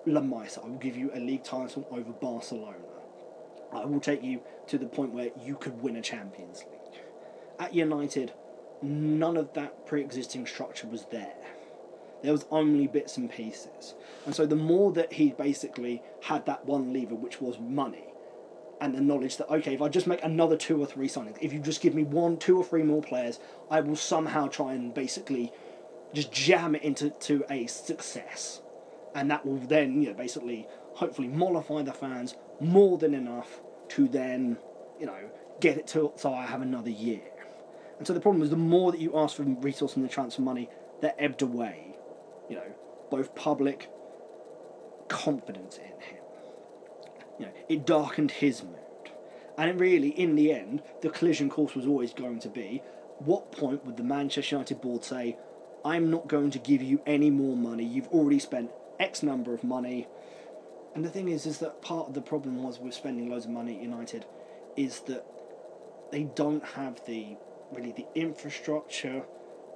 La Masia. I will give you a league title over Barcelona. I will take you to the point where you could win a Champions League. At United, none of that pre-existing structure was there. There was only bits and pieces. And so the more that he basically had that one lever, which was money, and the knowledge that, okay, if I just make another two or three signings, if you just give me one, two or three more players, I will somehow try and basically just jam it into to a success. And that will then, you know, basically, hopefully mollify the fans more than enough to then, you know, get it to so I have another year. And so the problem is the more that you ask for resource and the transfer money, that ebbed away you know, both public confidence in him. You know, it darkened his mood. And really, in the end, the collision course was always going to be what point would the Manchester United board say, I'm not going to give you any more money, you've already spent X number of money. And the thing is, is that part of the problem was with spending loads of money at United is that they don't have the really the infrastructure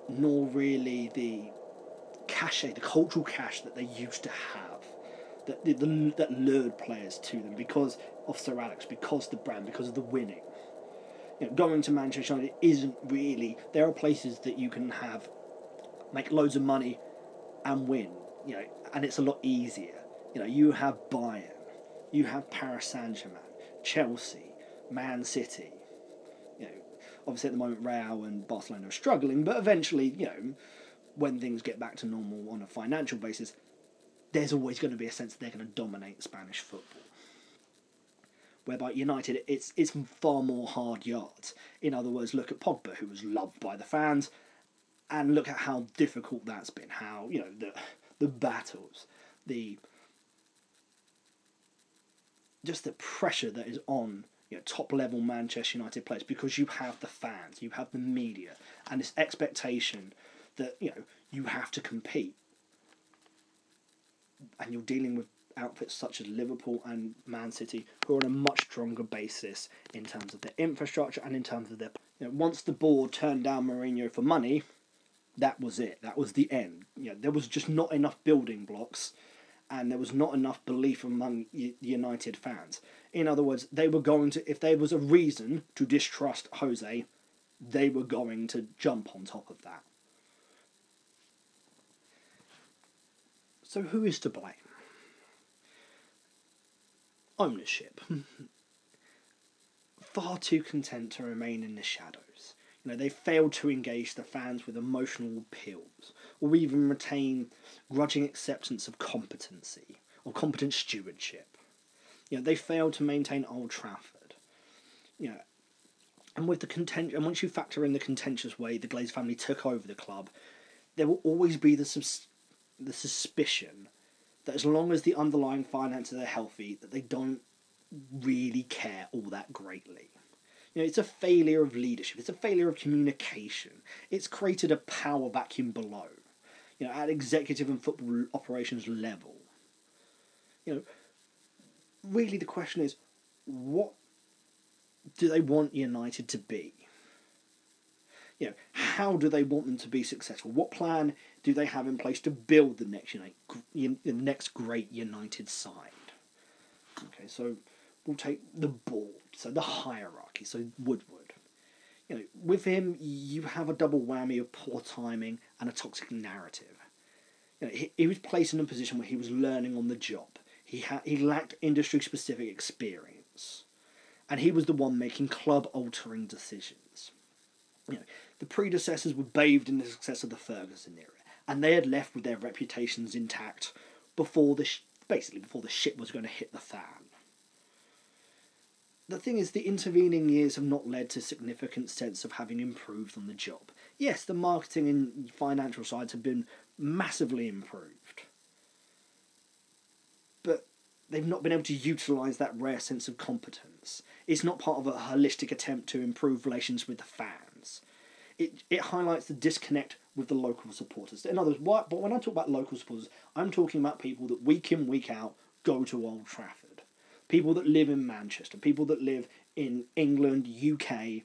nor really the cachet, the cultural cache that they used to have, that, the, that lured players to them because of Sir Alex, because the brand, because of the winning. You know, going to Manchester United isn't really. There are places that you can have, make loads of money, and win. You know, and it's a lot easier. You know, you have Bayern, you have Paris Saint Germain, Chelsea, Man City. You know, obviously at the moment Real and Barcelona are struggling, but eventually, you know, when things get back to normal on a financial basis, there's always going to be a sense that they're going to dominate Spanish football. Whereby United, it's it's far more hard yards. In other words, look at Pogba, who was loved by the fans, and look at how difficult that's been. How you know the the battles, the just the pressure that is on you know, top level Manchester United players because you have the fans, you have the media, and this expectation that you know you have to compete, and you're dealing with outfits such as Liverpool and Man City who are on a much stronger basis in terms of their infrastructure and in terms of their. You know, once the board turned down Mourinho for money, that was it. That was the end. You know, there was just not enough building blocks, and there was not enough belief among United fans. In other words, they were going to, if there was a reason to distrust Jose, they were going to jump on top of that. So who is to blame? Ownership. [LAUGHS] Far too content to remain in the shadows. You know, they failed to engage the fans with emotional appeals, or even retain grudging acceptance of competency or competent stewardship. You know, they failed to maintain Old Trafford. You know, and with the content, and once you factor in the contentious way the Glaze family took over the club, there will always be the subs- the suspicion that as long as the underlying finances are healthy, that they don't really care all that greatly. You know, it's a failure of leadership. It's a failure of communication. It's created a power vacuum below, you know, at executive and football operations level. You know, really the question is, what do they want United to be? You know, how do they want them to be successful? What plan do they have in place to build the next United, the next great United side? Okay, so we'll take the board, so the hierarchy, so Woodward. You know, with him, you have a double whammy of poor timing and a toxic narrative. You know, he, he was placed in a position where he was learning on the job. He had he lacked industry specific experience, and he was the one making club altering decisions. You know, the predecessors were bathed in the success of the Ferguson era, and they had left with their reputations intact before the sh- basically before the shit was going to hit the fan. The thing is, the intervening years have not led to significant sense of having improved on the job. Yes, the marketing and financial sides have been massively improved, but they've not been able to utilise that rare sense of competence. It's not part of a holistic attempt to improve relations with the fans. It, it highlights the disconnect with the local supporters. In other words, why, but when I talk about local supporters, I'm talking about people that week in, week out go to Old Trafford. People that live in Manchester, people that live in England, UK,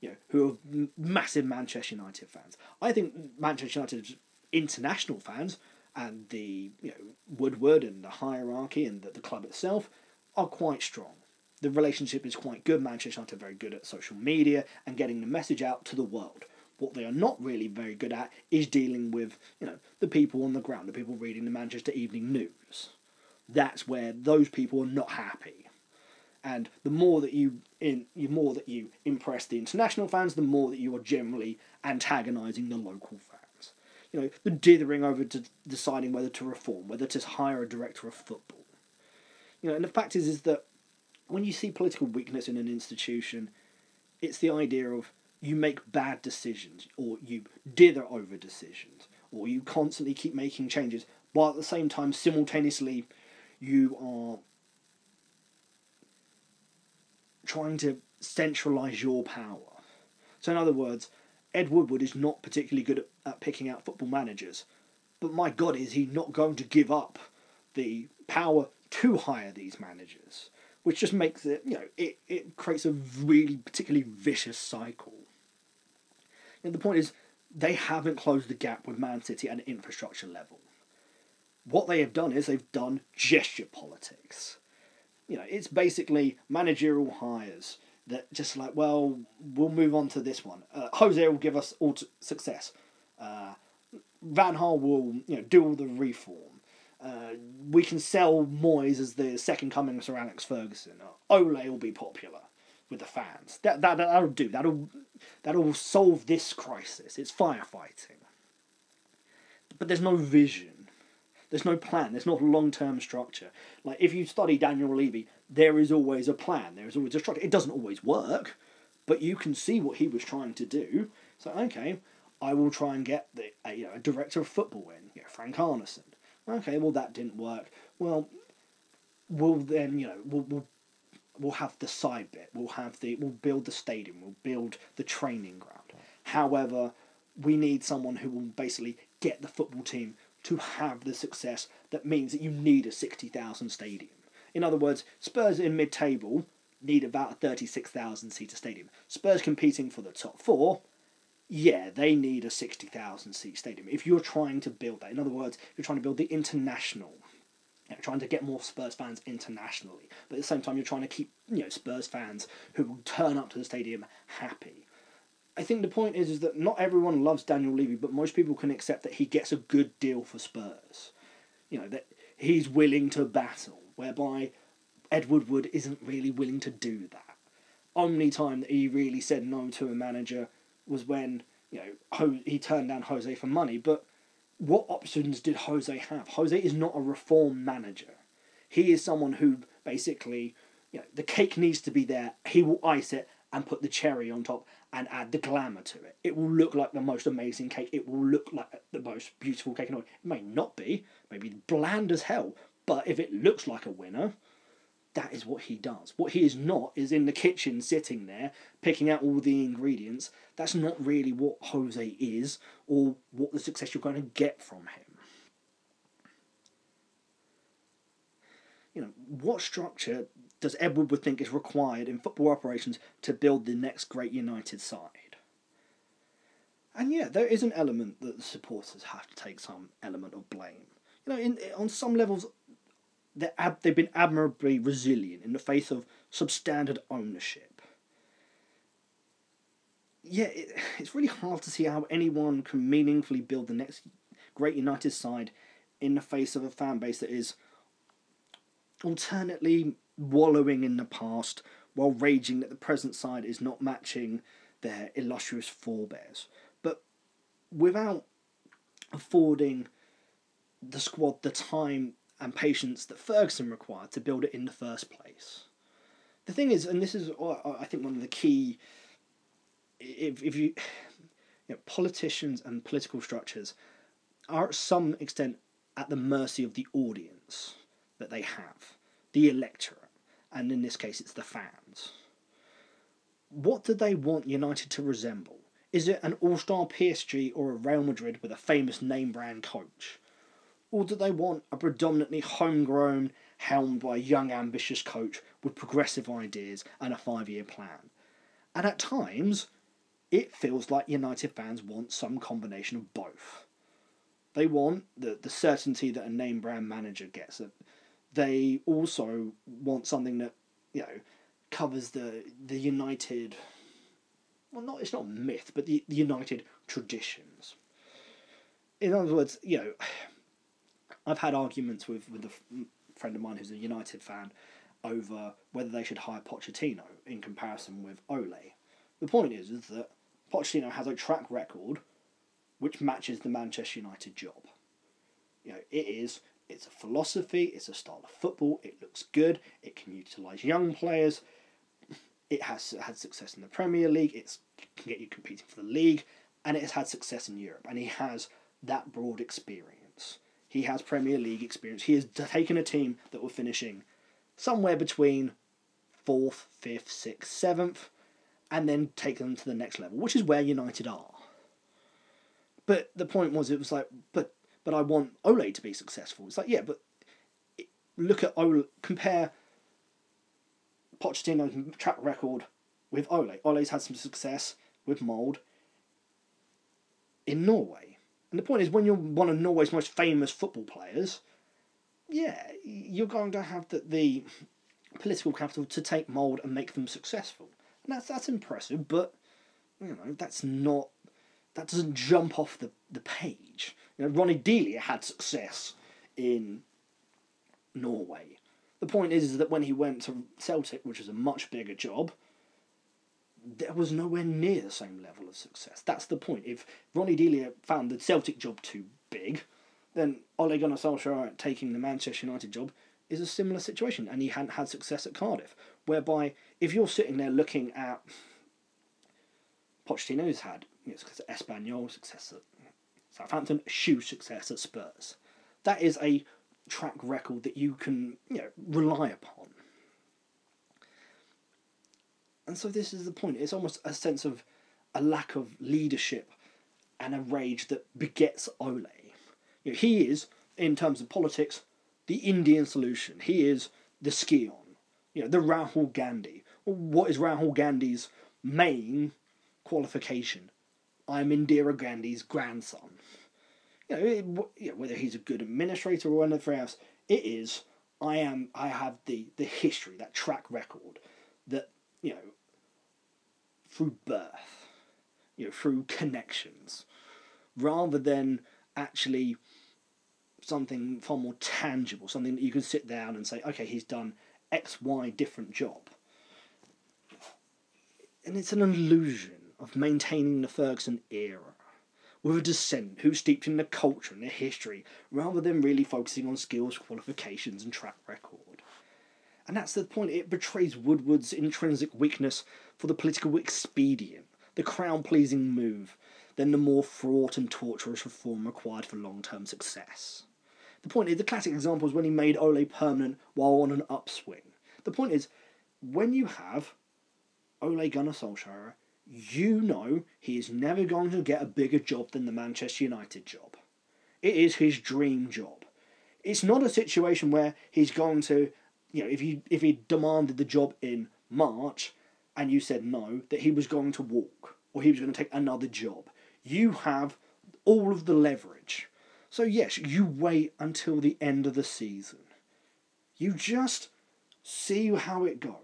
you know, who are massive Manchester United fans. I think Manchester United's international fans and the you know Woodward and the hierarchy and the, the club itself are quite strong. The relationship is quite good. Manchester United are very good at social media and getting the message out to the world. What they are not really very good at is dealing with, you know, the people on the ground, the people reading the Manchester Evening News. That's where those people are not happy. And the more that you in the more that you impress the international fans, the more that you are generally antagonising the local fans. You know, the dithering over to deciding whether to reform, whether to hire a director of football. You know, and the fact is is that when you see political weakness in an institution, it's the idea of you make bad decisions or you dither over decisions or you constantly keep making changes while at the same time simultaneously you are trying to centralize your power. So, in other words, Ed Woodward is not particularly good at, picking out football managers, but my God, is he not going to give up the power to hire these managers? Which just makes it, you know, it, it creates a really particularly vicious cycle. The point is, they haven't closed the gap with Man City at an infrastructure level. What they have done is they've done gesture politics. You know, it's basically managerial hires that just like, well, we'll move on to this one. Uh, Jose will give us all success. Uh, Van Gaal will, you know, do all the reform. Uh, we can sell Moyes as the second coming of Sir Alex Ferguson. Ole will be popular with the fans. That that that'll do. That'll that'll solve this crisis. It's firefighting. But there's no vision. There's no plan. There's not long term structure. Like if you study Daniel Levy, there is always a plan. There is always a structure. It doesn't always work, but you can see what he was trying to do. So okay, I will try and get the a, you know, a director of football in, you know, Frank Arnesen. Okay, well that didn't work. Well, we'll then you know we'll, we'll we'll have the side bit, we'll have the we'll build the stadium, we'll build the training ground. However, we need someone who will basically get the football team to have the success that means that you need a sixty thousand stadium. In other words, Spurs in mid table need about a thirty six thousand seater stadium. Spurs competing for the top four, yeah, they need a sixty thousand seat stadium. If you're trying to build that, in other words, you're trying to build the international you know, trying to get more Spurs fans internationally, but at the same time you're trying to keep you know Spurs fans who will turn up to the stadium happy. I think the point is is that not everyone loves Daniel Levy, but most people can accept that he gets a good deal for Spurs. You know that he's willing to battle, whereby Edward Wood isn't really willing to do that. Only time that he really said no to a manager was when you know he turned down Jose for money, but what options did Jose have? Jose is not a reform manager. He is someone who basically, you know, the cake needs to be there. He will ice it and put the cherry on top and add the glamour to it. It will look like the most amazing cake. It will look like the most beautiful cake. It may not be, maybe bland as hell, but if it looks like a winner, that is what he does. What he is not is in the kitchen sitting there picking out all the ingredients. That's not really what Jose is or what the success you're going to get from him. You know, what structure does Edward would think is required in football operations to build the next great United side? And yeah, there is an element that the supporters have to take some element of blame. You know, in, on some levels, ab- they've been admirably resilient in the face of substandard ownership. Yeah, it, [SIGHS] it's really hard to see how anyone can meaningfully build the next great United side in the face of a fan base that is alternately wallowing in the past while raging that the present side is not matching their illustrious forebears, but without affording the squad the time and patience that Ferguson required to build it in the first place. The thing is, and this is uh, uh, I think one of the key, if if you, [SIGHS] you know, politicians and political structures are at some extent at the mercy of the audience that they have, the electorate, and in this case it's the fans. What do they want United to resemble? Is it an all star PSG or a Real Madrid with a famous name brand coach? Or do they want a predominantly homegrown, helmed by a young, ambitious coach with progressive ideas and a five year plan? And at times, it feels like United fans want some combination of both. They want the, the certainty that a name brand manager gets. They also want something that, you know, covers the the United. Well, not it's not myth, but the, the United traditions. In other words, you know, I've had arguments with with a friend of mine who's a United fan over whether they should hire Pochettino in comparison with Ole. The point is, is that Pochettino has a track record which matches the Manchester United job. You know, it is it's a philosophy, it's a style of football, it looks good, it can utilise young players, it has had success in the Premier League. It can get you competing for the league, and it has had success in Europe. And he has that broad experience. He has Premier League experience. He has taken a team that were finishing somewhere between fourth, fifth, sixth, seventh, and then take them to the next level, which is where United are. But the point was, it was like, but but I want Ole to be successful. It's like, yeah, but look at Ole, compare Pochettino's track record with Ole. Ole's had some success with Molde in Norway. And the point is, when you're one of Norway's most famous football players, yeah, you're going to have the, the political capital to take Molde and make them successful. And that's that's impressive, but you know, that's not that doesn't jump off the, the page. You know, Ronny Deila had success in Norway. The point is, is that when he went to Celtic, which is a much bigger job, there was nowhere near the same level of success. That's the point. If Ronny Deila found the Celtic job too big, then Ole Gunnar Solskjaer taking the Manchester United job is a similar situation, and he hadn't had success at Cardiff. Whereby, if you're sitting there looking at Pochettino's had you know, success at Espanyol, success at Southampton, huge success at Spurs. That is a track record that you can you know rely upon. And so this is the point. It's almost a sense of a lack of leadership and a rage that begets Ole. You know, he is, in terms of politics, the Indian solution. He is the scion, you know, the Rahul Gandhi. What is Rahul Gandhi's main qualification? I'm Indira Gandhi's grandson you know, it, you know, whether he's a good administrator or anything else, it is. I am. I have the the history, that track record, that you know, through birth, you know, through connections, rather than actually something far more tangible, something that you can sit down and say, okay, he's done X, Y different job. And it's an illusion of maintaining the Ferguson era with a descent who's steeped in the culture and the history, rather than really focusing on skills, qualifications, and track record. And that's the point, it betrays Woodward's intrinsic weakness for the political expedient, the crown pleasing move, than the more fraught and torturous reform required for long term success. The point is, the classic example is when he made Ole permanent while on an upswing. The point is, when you have Ole Gunnar Solskjaer you know he is never going to get a bigger job than the Manchester United job. It is his dream job. It's not a situation where he's going to, you know, if he if he demanded the job in March and you said no, that he was going to walk or he was going to take another job. You have all of the leverage. So yes, you wait until the end of the season. You just see how it goes.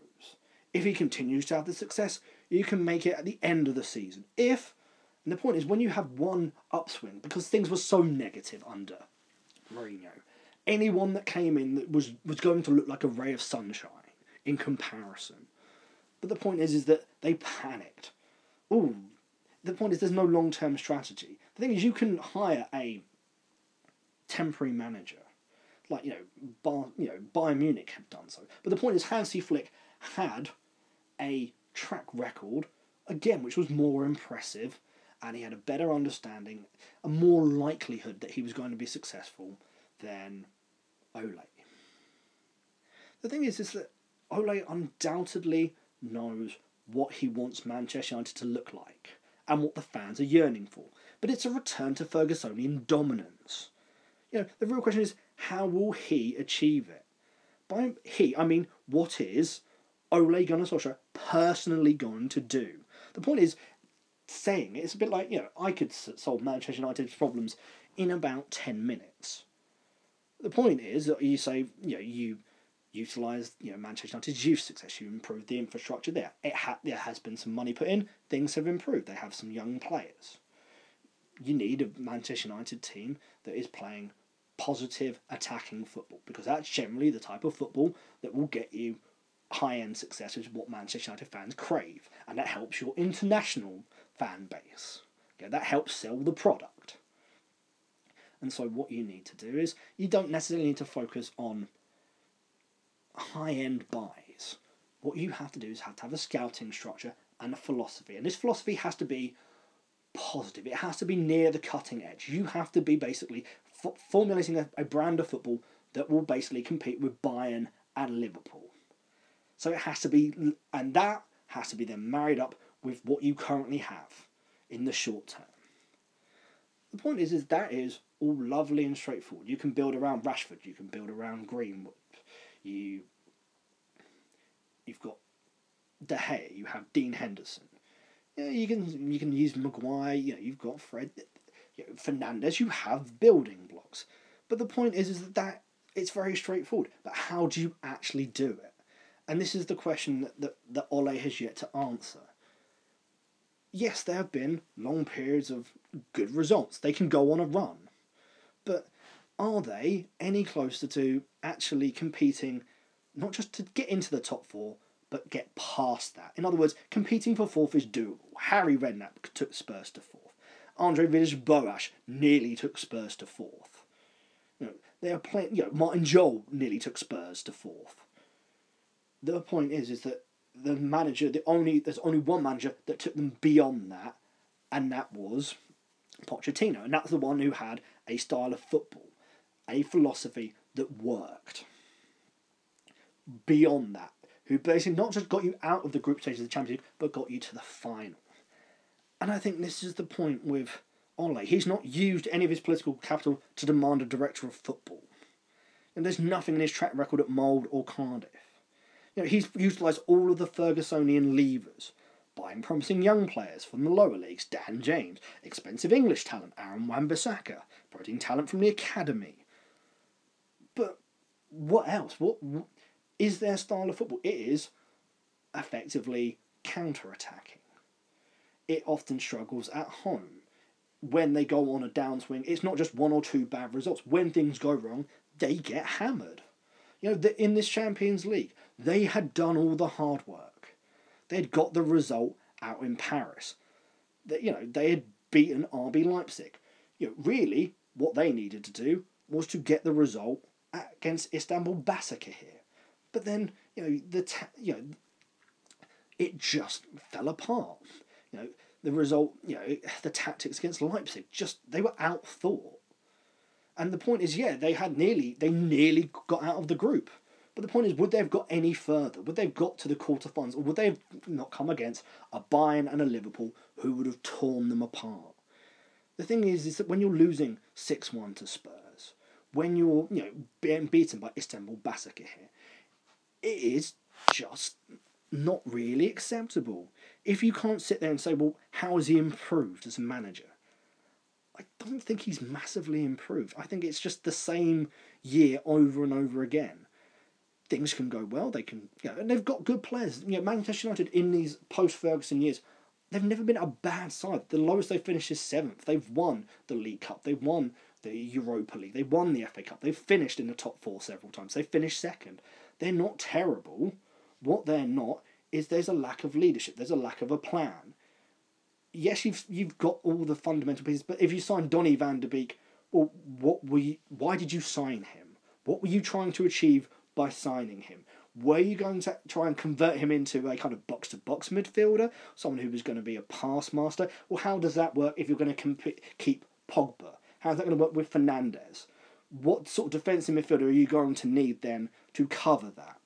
If he continues to have the success, you can make it at the end of the season. If, and the point is, when you have one upswing, because things were so negative under Mourinho, anyone that came in that was, was going to look like a ray of sunshine in comparison. But the point is, is that they panicked. oh, the point is there's no long term strategy. The thing is, you can hire a temporary manager, like you know, Bar, you know, Bayern Munich have done so. But the point is, Hansi Flick had a track record again, which was more impressive, and he had a better understanding, a more likelihood that he was going to be successful than Ole. The thing is, is that Ole undoubtedly knows what he wants Manchester United to look like and what the fans are yearning for. But it's a return to Fergusonian dominance. You know, the real question is how will he achieve it? By he, I mean, what is Ole Gunnar Solskjaer personally going to do? The point is, saying it, it's a bit like, you know, I could solve Manchester United's problems in about 10 minutes. The point is that you say, you know, you utilise you know Manchester United's youth success. You improve the infrastructure there. It ha- there has been some money put in. Things have improved. They have some young players. You need a Manchester United team that is playing positive attacking football because that's generally the type of football that will get you high end success, which is what Manchester United fans crave, and that helps your international fan base. Okay, that helps sell the product. And so, what you need to do is you don't necessarily need to focus on high end buys. What you have to do is have to have a scouting structure and a philosophy. And this philosophy has to be positive, it has to be near the cutting edge. You have to be basically f- formulating a, a brand of football that will basically compete with Bayern and Liverpool. So it has to be, and that has to be then married up with what you currently have in the short term. The point is, is that is all lovely and straightforward. You can build around Rashford, you can build around Greenwood, you you've got De Gea, you have Dean Henderson. Yeah, you can you can use Maguire. You know, you've got Fred, you know, Fernandes. You have building blocks, but the point is, is that, that it's very straightforward. But how do you actually do it? And this is the question that, that, that Ole has yet to answer. Yes, there have been long periods of good results. They can go on a run. Are they any closer to actually competing, not just to get into the top four, but get past that? In other words, competing for fourth is doable. Harry Redknapp took Spurs to fourth. Andre Villas-Boas nearly took Spurs to fourth. You know, they are playing. You know, Martin Jol nearly took Spurs to fourth. The point is, is that the manager, the only there's only one manager that took them beyond that, and that was Pochettino, and that's the one who had a style of football a philosophy that worked. Beyond that, who basically not just got you out of the group stage of the Champions League, but got you to the final. And I think this is the point with Ole. He's not used any of his political capital to demand a director of football. And there's nothing in his track record at Molde or Cardiff. You know, he's utilised all of the Fergusonian levers, buying promising young players from the lower leagues, Dan James, expensive English talent, Aaron Wan-Bissaka, promoting talent from the academy, but what else? What, is their style of football? It is effectively counter attacking. It often struggles at home. When they go on a downswing, it's not just one or two bad results. When things go wrong, they get hammered. You know, in this Champions League, they had done all the hard work. They'd got the result out in Paris. That you know, they had beaten RB Leipzig. You know, really, what they needed to do was to get the result against Istanbul Basaksehir. But then, you know, the ta- you know, it just fell apart. You know, the result, you know, the tactics against Leipzig just they were outthought. And the point is, yeah, they had nearly they nearly got out of the group. But the point is, would they have got any further? Would they have got to the quarterfinals, or would they have not come against a Bayern and a Liverpool who would have torn them apart? The thing is, is that when you're losing six one to Spurs when you're you know being beaten by Istanbul Basaksehir, it is just not really acceptable. If you can't sit there and say, well, how has he improved as a manager? I don't think he's massively improved. I think it's just the same year over and over again. Things can go well. They can, you know, and they've got good players. You know, Manchester United in these post-Ferguson years, they've never been a bad side. The lowest they finished is seventh. They've won the League Cup. They've won the Europa League. They won the FA Cup. They've finished in the top four several times. They finished second. They're not terrible. What they're not is there's a lack of leadership. There's a lack of a plan. yes, you've you've got all the fundamental pieces, but if you sign Donny Van de Beek, well, what were you, why did you sign him? What were you trying to achieve by signing him? Were you going to try and convert him into a kind of box to box midfielder, someone who was going to be a pass master? Well, how does that work if you're going to comp- keep Pogba? How's that going to work with Fernandes? What sort of defensive midfielder are you going to need then to cover that?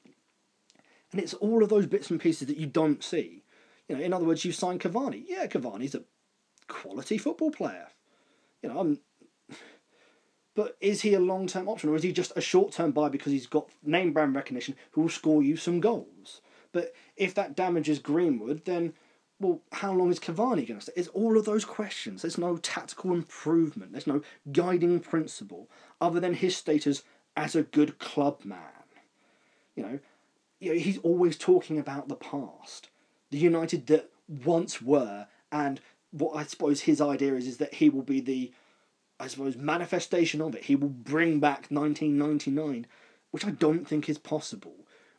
And it's all of those bits and pieces that you don't see. You know, in other words, you sign Cavani. Yeah, Cavani's a quality football player. You know, I'm, [LAUGHS] but is he a long term option or is he just a short term buy because he's got name brand recognition who will score you some goals? But if that damages Greenwood, then well, how long is Cavani going to stay? It's all of those questions. There's no tactical improvement. There's no guiding principle other than his status as a good club man. You know, you know, he's always talking about the past, the United that once were, and what I suppose his idea is is that he will be the, I suppose, manifestation of it. He will bring back 1999, which I don't think is possible.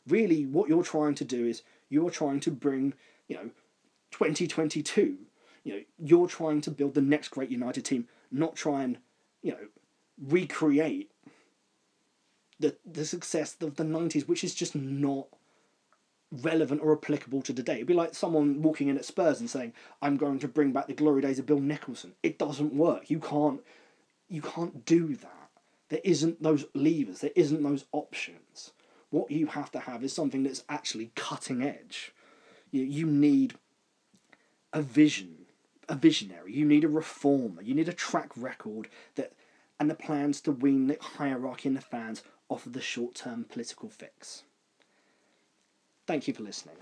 Really, what you're trying to do is you're trying to bring, you know, 2022. You know, you're trying to build the next great United team, not try and, you know, recreate the the success of the nineties, which is just not relevant or applicable to today. It'd be like someone walking in at Spurs and saying, "I'm going to bring back the glory days of Bill Nicholson." It doesn't work. You can't you can't do that. There isn't those levers. There isn't those options. What you have to have is something that's actually cutting edge. You you need a vision, a visionary. You need a reformer. You need a track record that and the plans to wean the hierarchy and the fans off of the short term political fix. Thank you for listening.